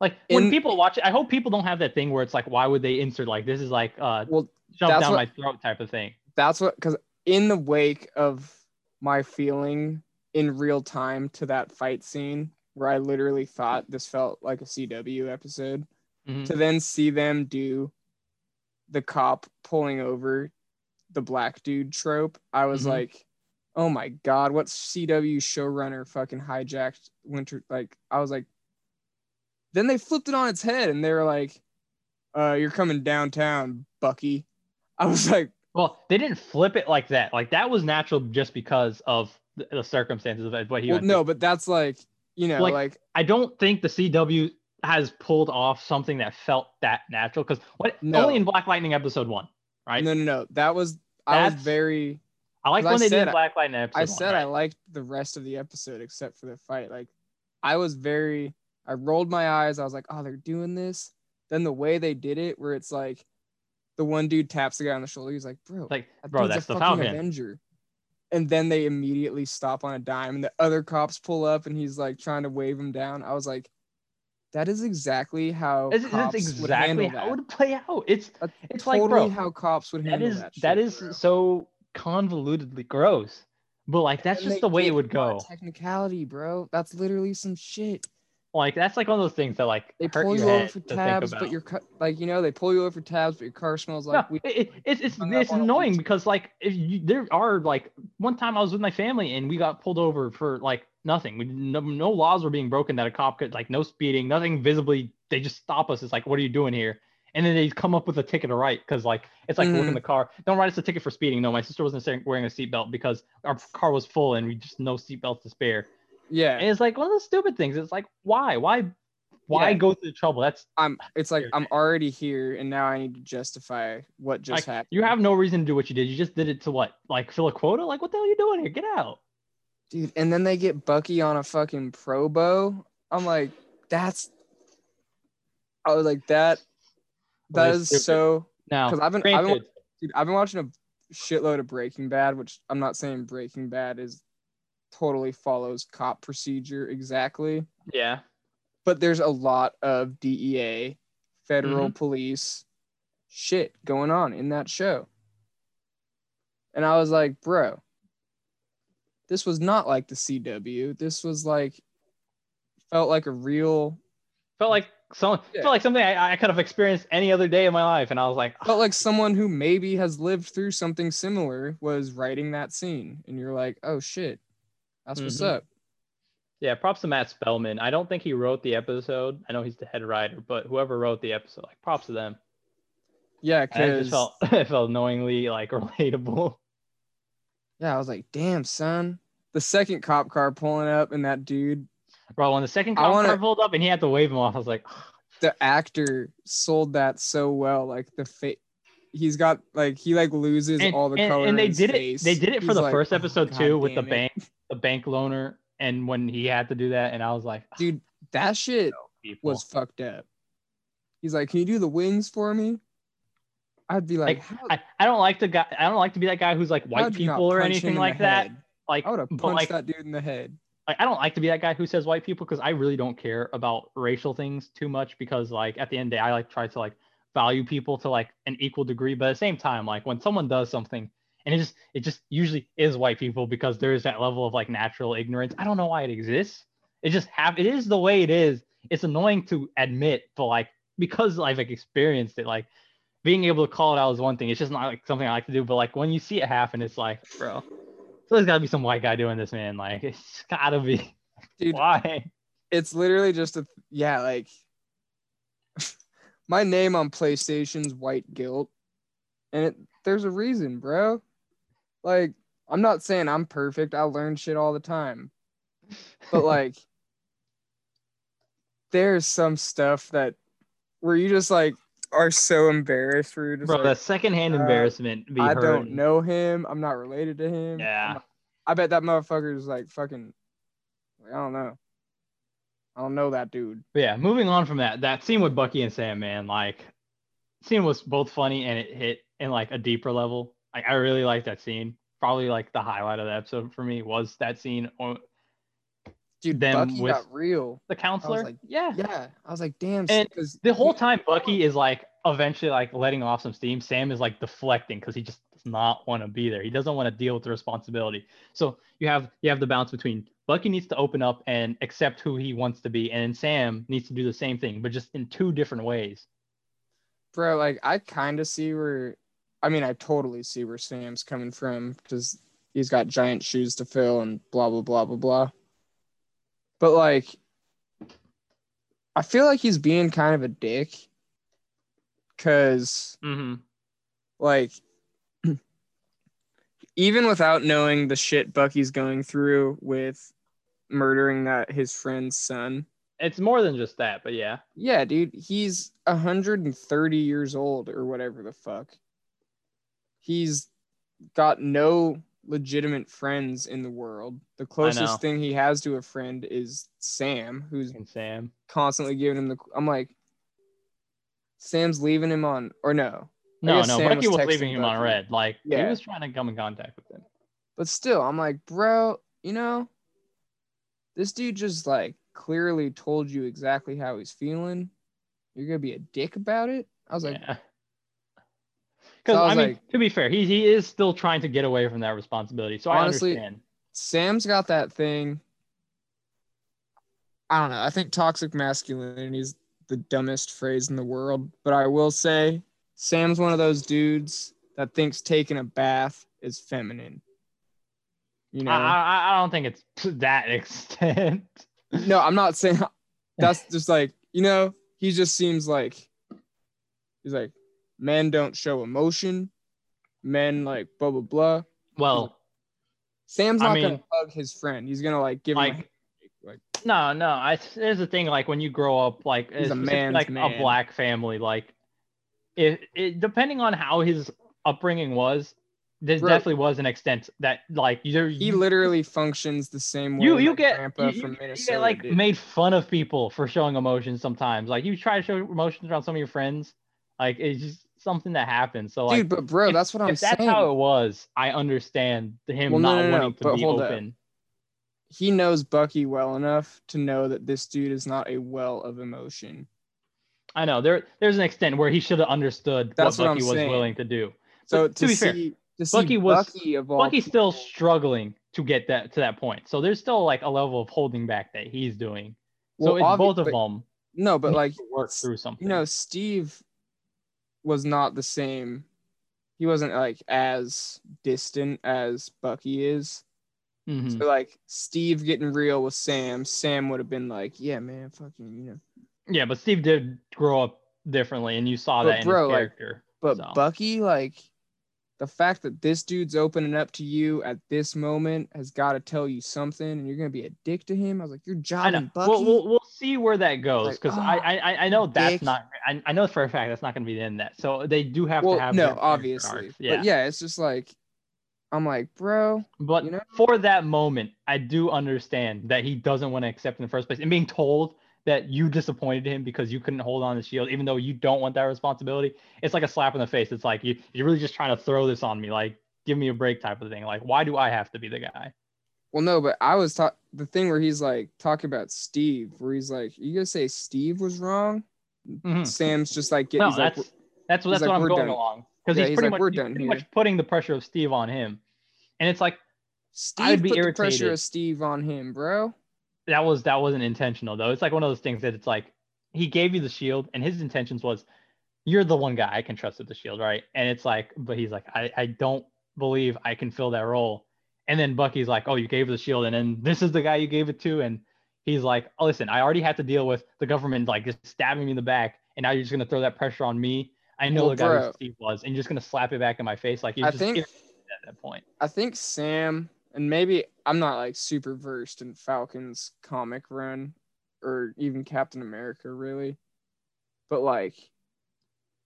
like when In- people watch it. I hope people don't have that thing where it's like, why would they insert like this is like uh well, that's down what- my throat type of thing. that's what because in the wake of my feeling in real time to that fight scene where I literally thought this felt like a CW episode Mhm. to then see them do the cop pulling over the black dude trope, I was Mhm. like, oh my god, what CW showrunner fucking hijacked Winter? Like, I was like, then they flipped it on its head and they were like, uh, you're coming downtown, Bucky. I was like, Well, they didn't flip it like that. Like that was natural just because of the, the circumstances of what he well, no, through. but that's like, you know, Like- like, I don't think the CW has pulled off something that felt that natural because what No. only in Black Lightning episode one, right? no, no, no. That was, I was very, I like 'cause I when they did Black Lightning episode I one, said I liked the rest of the episode except for the fight. Like I was very I rolled my eyes. I was like, "Oh, they're doing this." Then the way they did it where it's like the one dude taps the guy on the shoulder. He's like, "Bro, like, that bro, that's a the fucking Falcon. Avenger." And then they immediately stop on a dime and the other cops pull up and he's like trying to wave him down. I was like, that is exactly how That's, cops that's would handle how it would play out. It's That's it's like, totally bro, how cops would handle is that. that shit, is bro. so convolutedly gross. But like that's And just the way it would go. Technicality, bro. That's literally some shit. Like that's like one of those things that like They pull you over for tabs, but your car, like you know, they pull you over for tabs, but your car smells like no, weed. it, it- it's it's it's annoying because like if you, there are like one time I was with my family and we got pulled over for like nothing. We no, no laws were being broken that a cop could like no speeding, nothing visibly. They just stop us. It's like what are you doing here? And then they come up with a ticket to write because like it's like look in Mhm. the car. Don't write us a ticket for speeding. No, my sister wasn't wearing a seatbelt because our car was full and we just no seatbelts to spare. Yeah, And it's like one of those stupid things. It's like why why why Yeah. go through the trouble? That's I'm. It's like I'm already here, and now I need to justify what just like happened. you have no reason to do what you did. You just did it to what? Like fill a quota? Like what the hell are you doing here? Get out. dude. And then they get Bucky on a fucking pro bow. I'm like, that's. I was like that. That is so. Now, Because I've been, I've been, dude, I've been watching a shitload of Breaking Bad, which I'm not saying Breaking Bad is totally follows cop procedure exactly. yeah, but there's a lot of DEA, federal Mm-hmm. police shit going on in that show. And I was like, bro, this was not like the CW. This was like, felt like a real, felt like some Yeah. felt like something I, I could have experienced any other day of my life, and I was like, felt like someone who maybe has lived through something similar was writing that scene. And you're like, oh shit, that's what's Mhm. up. yeah. Props to Matt Spellman. I don't think he wrote the episode. I know he's the head writer, but whoever wrote the episode, like props to them. Yeah, And because just felt it felt annoyingly like relatable. yeah, I was like, damn, son. The second cop car pulling up and that dude Bro, when the second cop wanna- car pulled up and he had to wave him off, I was like, the actor sold that so well. Like the face, he's got like he like loses and, all the and- color. and they in his did face. it. They did it for He's the like, first "Oh, episode God too, with the damn it." bank, the bank loaner, and when he had to do that, and I was like, ah, Dude, that shit people. was fucked up. He's like, "Can you do the wings for me?" I'd be like, Like, I, I don't like to guy. I don't like to be that guy who's like white how'd you not people or anything like that. head? Like, I would have punched like, that dude in the head. like I don't like to be that guy who says white people because I really don't care about racial things too much because like at the end of the day I like try to like value people to like an equal degree but at the same time like when someone does something and it just it just usually is white people because there is that level of like natural ignorance I don't know why it exists it just have it is the way it is it's annoying to admit but like because I've like experienced it like being able to call it out is one thing it's just not like something I like to do but like when you see it happen it's like bro so there's got to be some white guy doing this, man. Like it's gotta be. Dude, Why? it's literally just a yeah, like my name on PlayStation's White Guilt, and it, there's a reason, bro. Like, I'm not saying I'm perfect. I learn shit all the time, but like, there's some stuff that where you just like are so embarrassed where you're just Bro, like, that secondhand uh, embarrassment. Be I don't know him. I'm not related to him. Yeah. Not- I bet that motherfucker is like fucking. I don't know. I don't know that dude. But yeah, moving on from that, that scene with Bucky and Sam, man, like, scene was both funny and it hit in like a deeper level. Like, I really like that scene. Probably like the highlight of the episode for me was that scene on Dude, Them Bucky with- got real. the counselor. like, yeah. Yeah, I was like, damn. And The whole time, Bucky is like eventually like letting off some steam. Sam is like deflecting because he just does not want to be there. He doesn't want to deal with the responsibility. So you have you have the balance between Bucky needs to open up and accept who he wants to be, and then Sam needs to do the same thing, but just in two different ways. bro, like I kind of see where. I mean, I totally see where Sam's coming from because he's got giant shoes to fill and blah blah blah blah blah. But like, I feel like he's being kind of a dick. Cause Mm-hmm. like even without knowing the shit Bucky's going through with murdering that his friend's son. It's more than just that, but yeah. Yeah, dude, he's 130 years old or whatever the fuck. He's got no legitimate friends in the world. The closest thing he has to a friend is Sam, who's And Sam. constantly giving him the I'm like Sam's leaving him on or no. No, no, Sam Bucky was was leaving him on red. Like yeah. he was trying to come in contact with him. But still, I'm like, bro, you know, this dude just like clearly told you exactly how he's feeling. You're gonna be a dick about it. I was like, yeah. Because So I I, mean, like- to be fair, he he is still trying to get away from that responsibility. So Honestly, I understand. Sam's got that thing. I don't know. I think toxic masculinity is the dumbest phrase in the world, but I will say Sam's one of those dudes that thinks taking a bath is feminine. You know? I, I I don't think it's to that extent. no, I'm not saying that's just like, you know, he just seems like he's like men don't show emotion. Men mm-hmm. like blah blah blah. well, Sam's I not mean- gonna hug his friend. He's gonna like give him a like like no, no. I there's the thing like when you grow up like He's a man's like man. a black family, like if it depending on how his upbringing was, there Bro. definitely was an extent that like you he literally functions the same way you you get grandpa you, from Minnesota get like made fun of people for showing emotions sometimes. Like you try to show emotions around some of your friends, like it's just something that happened. So like Dude, but bro, if- that's what I'm if that's saying. how it was, I understand him Well, not no, no, wanting to but be hold up. open. he knows Bucky well enough to know that this dude is not a well of emotion. I know there there's an extent where he should have understood That's what Bucky was saying. willing to do. So to, to be see, fair, to Bucky was- Bucky of all Bucky's still struggling to get that to that point. So there's still like a level of holding back that he's doing. So well, it's obvi- both of but- them No, but like to work through something. you know, Steve was not the same. He wasn't like as distant as Bucky is. Mhm. So like Steve getting real with Sam, Sam would have been like, "Yeah, man, fucking, you know." yeah, but Steve did grow up differently, and you saw But that in bro, his like, character. But So. Bucky, like, the fact that this dude's opening up to you at this moment has got to tell you something, and you're gonna be a dick to him. I was like, "You're jobbing, Bucky." We'll, we'll we'll see where that goes Like, because oh, ah, I, I I- know that's dick. not I, I know for a fact that's not going to be the end. So they do have well, to have no, obviously. Yeah. but yeah, it's just like, I'm like, bro, But you know? for that moment, I do understand that he doesn't want to accept in the first place, and being told that you disappointed him because you couldn't hold on the shield, even though you don't want that responsibility. It's like a slap in the face. It's like you you're really just trying to throw this on me, like give me a break type of thing. Like why do I have to be the guy? Well, no, but I was talking the thing where he's like talking about Steve, where he's like, "You gonna say Steve was wrong?" Mhm. Sam's just like, get, No, he's like, that's that's that's like, what I'm going done." along because Yeah, he's he's pretty like, much "We're done pretty much putting the pressure of Steve on him, and it's like Steve be put the pressure of Steve on him, bro. that was that wasn't intentional though. It's like one of those things that it's like he gave you the shield and his intentions was you're the one guy I can trust with the shield, right? And it's like, but he's like, I, I don't believe I can fill that role. And then Bucky's like, Oh, you gave the shield, and then this is the guy you gave it to, and he's like, oh, listen, I already had to deal with the government like just stabbing me in the back, and now you're just gonna throw that pressure on me. I know Well, the guy bro. who Steve was, and you're just gonna slap it back in my face like you're I just think- at that point. I think Sam and maybe I'm not like super versed in Falcon's comic run or even Captain America really. But like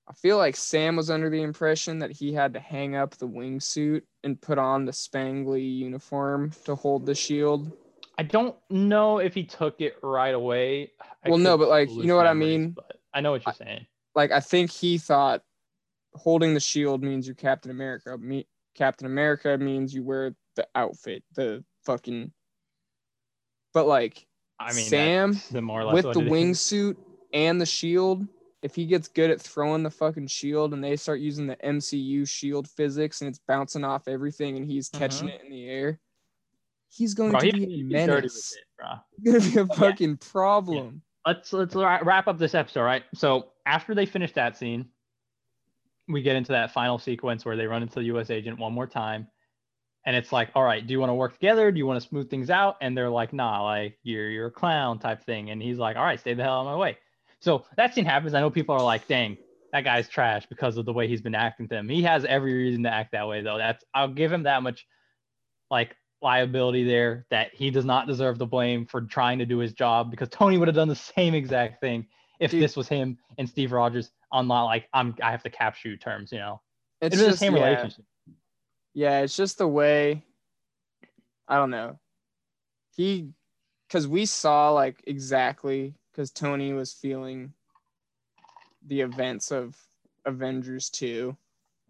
I feel like Sam was under the impression that he had to hang up the wingsuit and put on the spangly uniform to hold the shield. I don't know if he took it right away. I Well, no, but, like, you know what I mean? I know what you're saying. Like I think he thought holding the shield means you're Captain America. Me Captain America means you wear the outfit, the fucking but like I mean, Sam, the more with the wingsuit and the shield, if he gets good at throwing the fucking shield and they start using the MCU shield physics and it's bouncing off everything and he's mm-hmm. catching it in the air, he's going Bro, to he- be a he's dirty with menace. it. He's gonna be a fucking problem. let's let's wrap up this episode, right? So after they finish that scene, we get into that final sequence where they run into the U.S. agent one more time, and it's like, all right, do you want to work together? Do you want to smooth things out? And they're like, nah, like you're you're a clown type thing. And he's like, all right, stay the hell out of my way. So that scene happens. I know people are like, dang, that guy's trash because of the way he's been acting to them. He has every reason to act that way, though. That's I'll give him that much, like liability there that he does not deserve the blame for trying to do his job because Tony would have done the same exact thing if Dude. this was him and Steve Rogers on like I'm I have to cap shoot terms, you know. It's It's the same yeah, relationship. yeah, it's just the way. I don't know. He, because we saw like exactly because Tony was feeling the events of Avengers two.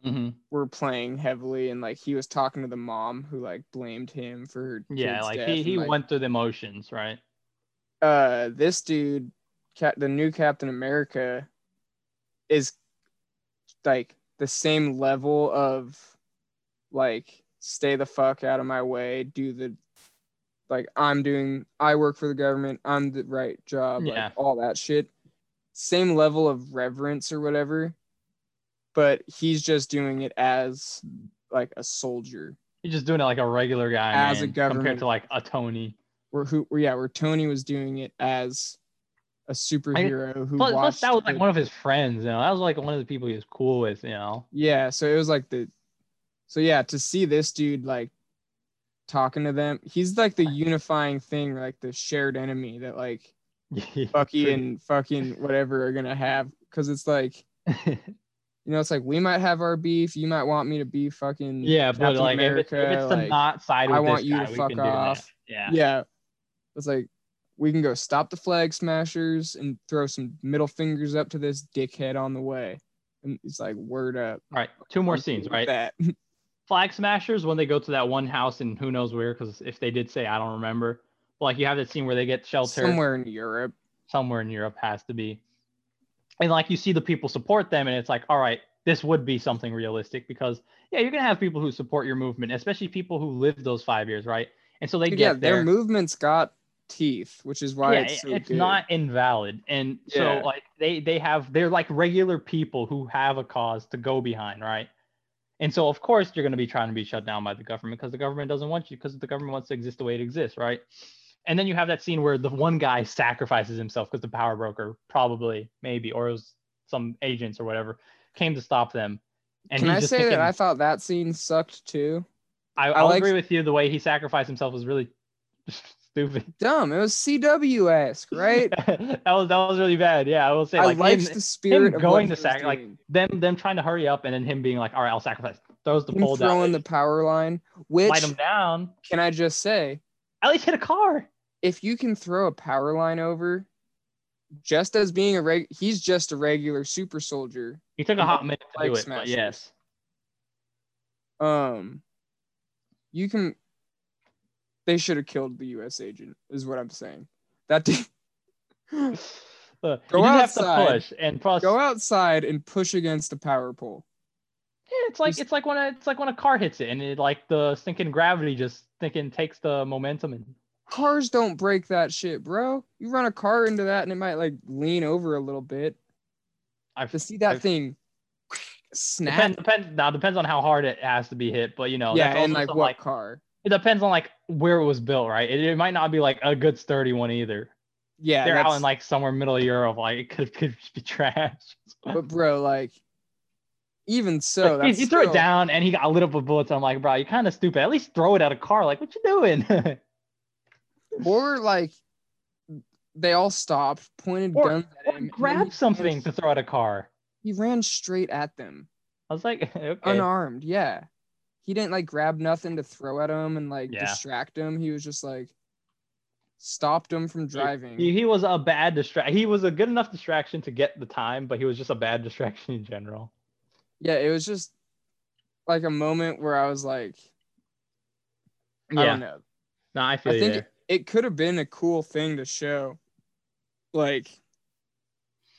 hmm were playing heavily and like he was talking to the mom who like blamed him for her Yeah, like death, he, and, he like, went through the emotions, right? uh this dude Cap- the new captain america is like the same level of like stay the fuck out of my way do the like i'm doing i work for the government i'm the right job Yeah. like all that shit same level of reverence or whatever but he's just doing it as like a soldier He's just doing it like a regular guy, As a man, compared to like a Tony. where who yeah where tony was doing it as a superhero who Plus, plus that was like the- one of his friends, you know. That was like one of the people he was cool with, you know. yeah so it was like the so yeah to see this dude like talking to them. He's like the unifying thing like the shared enemy that like bucky and fucking whatever are gonna have. Because it's like you know it's like we might have our beef. You might want me to be fucking yeah, but Captain like if, it, if America, it's the like, not side I want you guy, to fuck off. Yeah. yeah. It's like we can go stop the flag smashers and throw some middle fingers up to this dickhead on the way. And it's like word up. All right, two more scenes, right? that Flag Smashers when they go to that one house and who knows where, because if they did say, I don't remember. But like you have that scene where they get shelter somewhere in europe somewhere in Europe has to be. And like you see the people support them, and it's like, all right, this would be something realistic because yeah, you're gonna have people who support your movement, especially people who lived those five years, right? And so they Dude, get yeah, there. their movement's got teeth, which is why yeah, it's so it's not invalid. And Yeah. so like they they have they're like regular people who have a cause to go behind, right? And so of course you're going to be trying to be shut down by the government because the government doesn't want you because the government wants to exist the way it exists, right? And then you have that scene where the one guy sacrifices himself because the power broker probably maybe or it was some agents or whatever came to stop them. And Can I say thinking, that I thought that scene sucked too? I, I I'll like- agree with you. The way he sacrificed himself was really stupid. Dumb. It was CW esque, right? that was that was really bad. Yeah, I will say I like liked him- the spirit of going to he was sac- like, them them trying to hurry up and then him being like, all right, I'll sacrifice. Throws the him pole down, throwing the power line. Which light him down. can I just say, At least hit a car. if you can throw a power line over, just as being a reg, he's just a regular super soldier. He took a hot minute to do it, but yes. Um, you can. They should have killed the U.S. agent, is what I'm saying. That dude, Look, Go you just have outside. to push, and plus, go outside and push against a power pole. yeah, it's like just- it's like when a, it's like when a car hits it, and it like the stinking gravity just thinking takes the momentum and Cars don't break that shit, bro. You run a car into that and it might like lean over a little bit. I've To see that I've- thing snap. Depends, depends now depends on how hard it has to be hit, but you know yeah, that's and like what like car? it depends on like where it was built, right? It, it might not be like a good sturdy one either. yeah, they're out in like somewhere middle of Europe. Like it could could be trash. but bro, like even so, he, that's he threw it down and he got lit up with bullets. I'm like, bro, you're kind of stupid. At least throw it at a car. Like, what you doing? Or like they all stopped, pointed Or- guns at him. and then grab something to throw at a car. He ran straight at them, I was like, okay. unarmed. Yeah, he didn't like grab nothing to throw at him and like Yeah. distract him. He was just like stopped him from driving. He, he was a bad distract. He was a good enough distraction to get the time, but he was just a bad distraction in general. yeah, it was just like a moment where I was like, I don't know. No, I feel I think it, it could have been a cool thing to show, like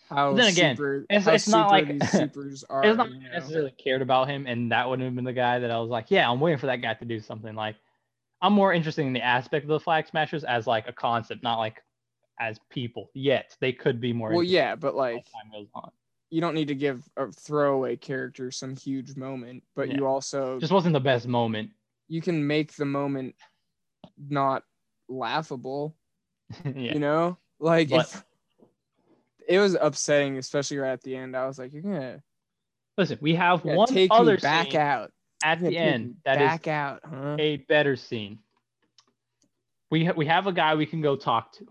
how. Then again, super, it's- it's not like- these supers are. It's not you know? necessarily cared about him, and that would have been the guy that I was like, yeah, I'm waiting for that guy to do something. Like, I'm more interested in the aspect of the flag smashers as like a concept, not like as people. Yet they could be more. Well, yeah, but like time goes on. you don't need to give a throwaway character some huge moment, but Yeah. you also Just wasn't the best moment. you can make the moment not laughable. yeah. You know, like But- if it was upsetting, especially right at the end. I was like, you're gonna, Listen, we have one take other back out. at the end that is back out, huh? a better scene. We ha- we have a guy we can go talk to,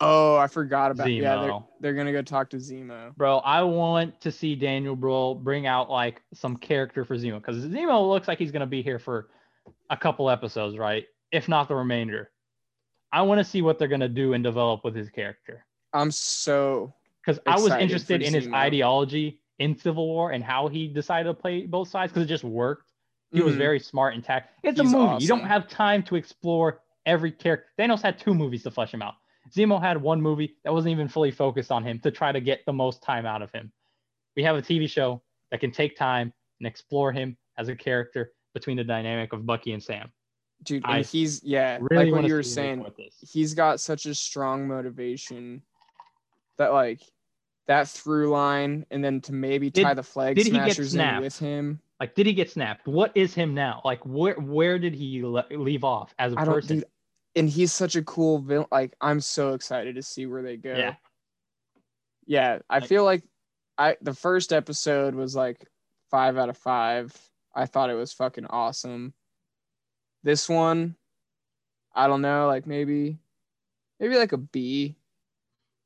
Oh, I forgot about yeah. They're, they're gonna go talk to Zemo. bro. I want to see Daniel Brühl bring out like some character for Zemo because Zemo looks like he's gonna be here for a couple episodes, right? If not the remainder. I want to see what they're gonna do and develop with his character I'm so because I was interested in his ideology in Civil War and how he decided to play both sides because it just worked. He was Mhm. very smart and tact. It's He's a movie. You don't have time to explore every character. Thanos had two movies to flesh him out. Zemo had one movie that wasn't even fully focused on him to try to get the most time out of him. We have a TV show that can take time and explore him as a character between the dynamic of Bucky and Sam. dude, I and he's yeah, Really like what you were see where they saying. go with this. he's got such a strong motivation that like that through line and then to maybe Did- tie the flag did he get smashers in snapped? with him. Like, did he get snapped? What is him now? Like, where where did he le- leave off as a I person? dude, and he's such a cool villain. Like I'm so excited to see where they go. Yeah. Yeah, I Like- feel like I the first episode was like five out of five. I thought it was fucking awesome. This one, I don't know, like maybe, maybe like a B.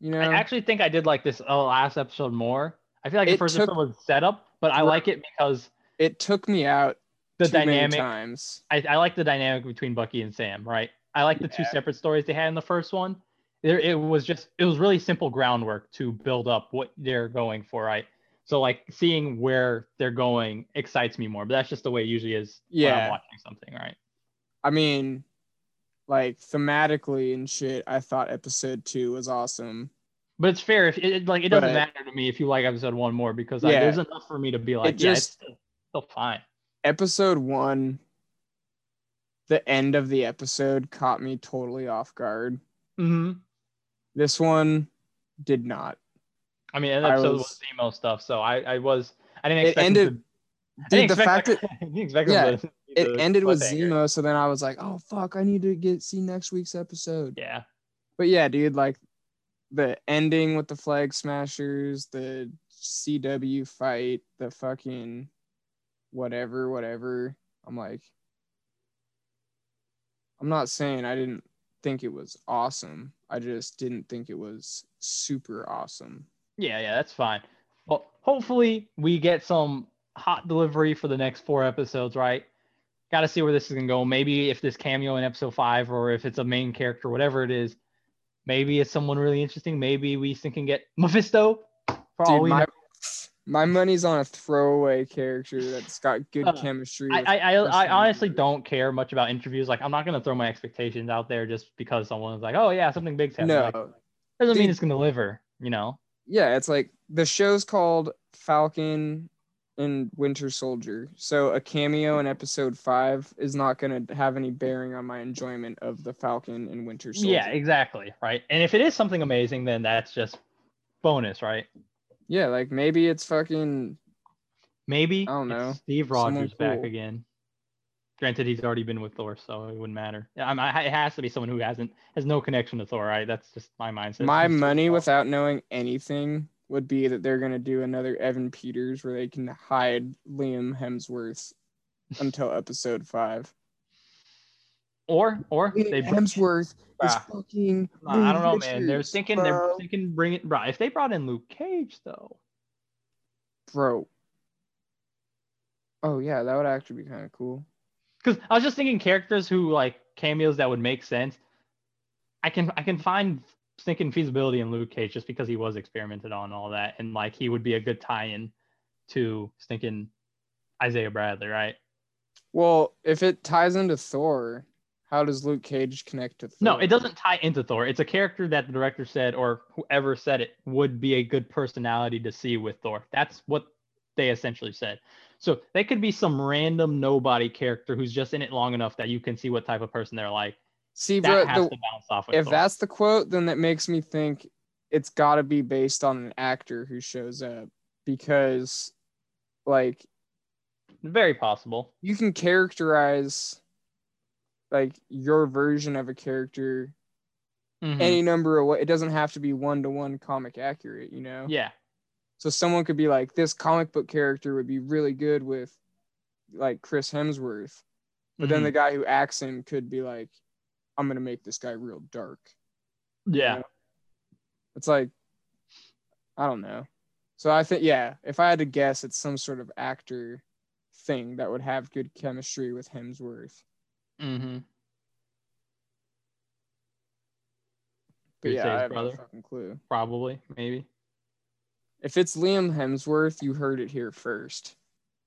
You know, I actually think I did like this uh, last episode more. I feel like the It first took- episode was setup, but I like it because it took me out the dynamic times. I, I like the dynamic between Bucky and Sam, right? I like the two separate stories they had in the first one. There, it was just it was really simple groundwork to build up what they're going for, right? So like seeing where they're going excites me more, but that's just the way it usually is when Yeah. I'm watching something, right? I mean, like thematically and shit, I thought episode two was awesome. But it's fair if it it- like it doesn't But- matter to me if you like episode one more because like, Yeah. there's enough for me to be like, It yeah, just- it's still, still fine. Episode one, the end of the episode caught me totally off guard. hmm This one did not. I mean, that I episode was, was- emo stuff, so I, I was I didn't It expect ended- him to, Dude, the fact that, I didn't expect him Yeah, It ended with. Zemo, so then I was like, oh fuck, I need to get see next week's episode. Yeah, But yeah, dude, like the ending with the flag smashers, the CW fight, the fucking whatever, whatever. I'm like, I'm not saying I didn't think it was awesome. I just didn't think it was super awesome. yeah, yeah, that's fine. Well, hopefully we get some hot delivery for the next four episodes, right? Got to see where this is gonna go. Maybe if this cameo in episode five, or if it's a main character, whatever it is, maybe it's someone really interesting. Maybe we can get Mephisto. For all Dude, we my, know. my money's on a throwaway character that's got good Uh, chemistry. I, I, I, I honestly don't care much about interviews. Like, I'm not gonna throw my expectations out there just because someone's like, "Oh yeah, something big's happening." No, Like, doesn't mean it's gonna deliver. You know? yeah, it's like the show's called Falcon and Winter Soldier. So a cameo in episode five is not going to have any bearing on my enjoyment of the Falcon and Winter Soldier. Yeah, exactly. Right. And if it is something amazing, then that's just bonus, right? Yeah, like maybe it's fucking Maybe I don't know. Steve Rogers back cool. again. Granted, he's already been with Thor, so it wouldn't matter. Yeah, I it has to be someone who hasn't has no connection to Thor, right? That's just my mindset. My money without knowing anything would be that they're gonna do another Evan Peters where they can hide Liam Hemsworth until episode five. or or they br- Hemsworth is fucking. Nah, I don't know, Reed man. They're Richards, thinking they're thinking bring it, bro. If they brought in Luke Cage though, bro. Oh yeah, that would actually be kind of cool. because I was just thinking characters who like cameos that would make sense. I can I can find thinking feasibility in Luke Cage just because he was experimented on all that, and like he would be a good tie-in to thinking Isaiah Bradley, right? Well, if it ties into Thor, how does Luke Cage connect to Thor? No, it doesn't tie into Thor. It's a character that the director said, or whoever said it, would be a good personality to see with Thor. That's what they essentially said. So they could be some random nobody character who's just in it long enough that you can see what type of person they're like. See, That bro, has the, to bounce off with if Thor. that's the quote, then that makes me think it's got to be based on an actor who shows up because, like, very possible. you can characterize like your version of a character Mhm. any number of way. It doesn't have to be one to one comic accurate, you know. yeah. So someone could be like, this comic book character would be really good with like Chris Hemsworth, but then Mhm. the guy who acts him could be like, I'm gonna make this guy real dark. yeah. know? It's like, I don't know. So I think, yeah, if I had to guess, it's some sort of actor thing that would have good chemistry with Hemsworth. Mm-hmm. But yeah, I have brother. no fucking clue. Probably, maybe. If it's Liam Hemsworth, you heard it here first.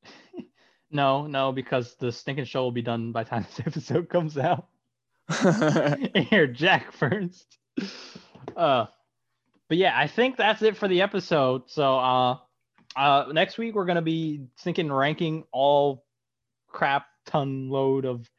No, no, because the stinking show will be done by the time this episode comes out. Here, Jack first. Uh, but yeah, I think that's it for the episode. So, uh, uh, next week we're gonna be thinking ranking all crap ton load of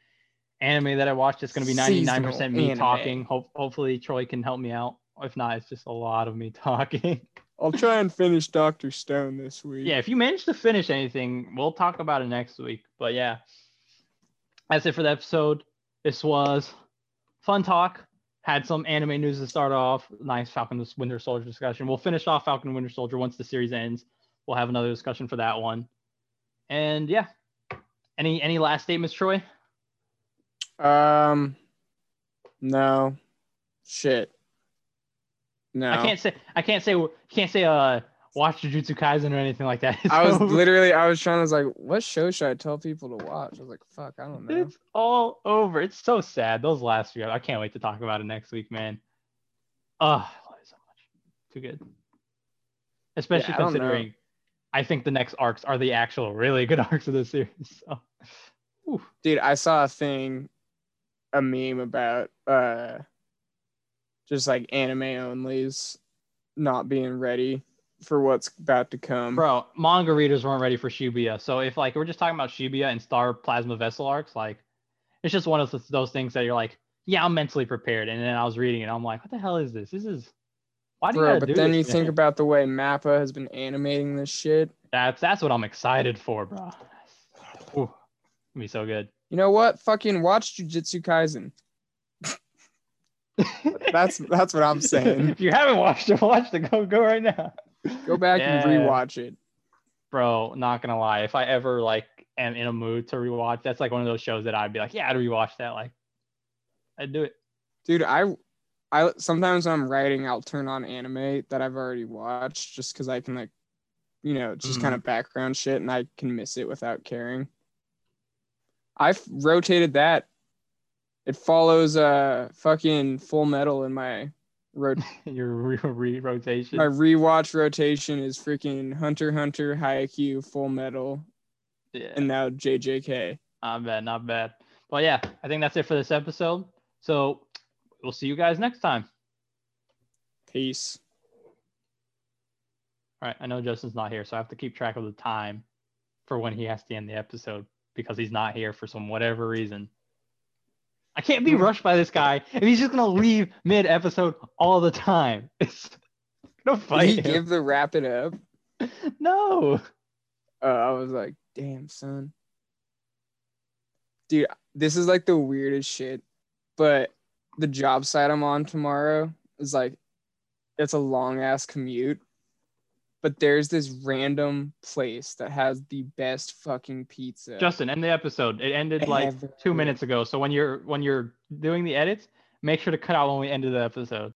anime that I watched. It's gonna be ninety nine percent me Seasonal talking. anime. Hope, hopefully Troy can help me out. If not, it's just a lot of me talking. I'll try and finish Doctor Stone this week. yeah, if you manage to finish anything, we'll talk about it next week. But yeah, that's it for the episode. This was fun talk. Had some anime news to start off. Nice Falcon Winter Soldier discussion. We'll finish off Falcon Winter Soldier once the series ends. We'll have another discussion for that one. And yeah, any any last statements, Troy? Um. No. Shit. No. I can't say I can't say can't say uh watch Jujutsu Kaisen or anything like that. I was literally. I was trying to was like, what show should I tell people to watch? I was like, fuck, I don't know. It's all over. It's so sad. Those last few, I can't wait to talk about it next week, man. Oh, I love it so much. Too good. Especially Yeah, considering I think the next arcs are the actual really good arcs of the series. So, dude i saw a thing a meme about uh just like anime onlys not being ready for what's about to come bro, manga readers weren't ready for Shibuya. So if like we're just talking about Shibuya and Star Plasma Vessel arcs, like it's just one of those, those things that you're like, yeah, I'm mentally prepared. And then I was reading it, I'm like, what the hell is this? This is why do you bro gotta but then you think about the way mappa has been animating this shit That's that's what I'm excited for, bro. Ooh, be so good. you know what fucking watch jujutsu kaisen that's that's what i'm saying if you haven't watched it, watch it. Go go right now. go back and Yeah. rewatch it Bro, not gonna lie. If I ever like am in a mood to rewatch, that's like one of those shows that I'd be like, yeah, I'd rewatch that. Like, I'd do it. dude i i sometimes when i'm writing i'll turn on anime that i've already watched just because i can like you know it's just Mhm. kind of background shit and i can miss it without caring i've rotated that it follows uh fucking full metal in my rot- Your re- re- rotation. my rewatch rotation is freaking hunter hunter haikyuu full metal yeah, and now jjk not bad, not bad. But yeah, I think that's it for this episode. So we'll see you guys next time. peace All right, I know Justin's not here, so I have to keep track of the time for when he has to end the episode because he's not here for some whatever reason. I can't be rushed by this guy and he's just gonna leave mid episode all the time. It's no did fight. he him. give the wrap it up No. uh, i was like damn son dude, this is like the weirdest shit. But the job site I'm on tomorrow is like, it's a long ass commute. But there's this random place that has the best fucking pizza. Justin, end the episode. It ended like Ever. two minutes ago. So when you're when you're doing the edits, make sure to cut out when we ended the episode.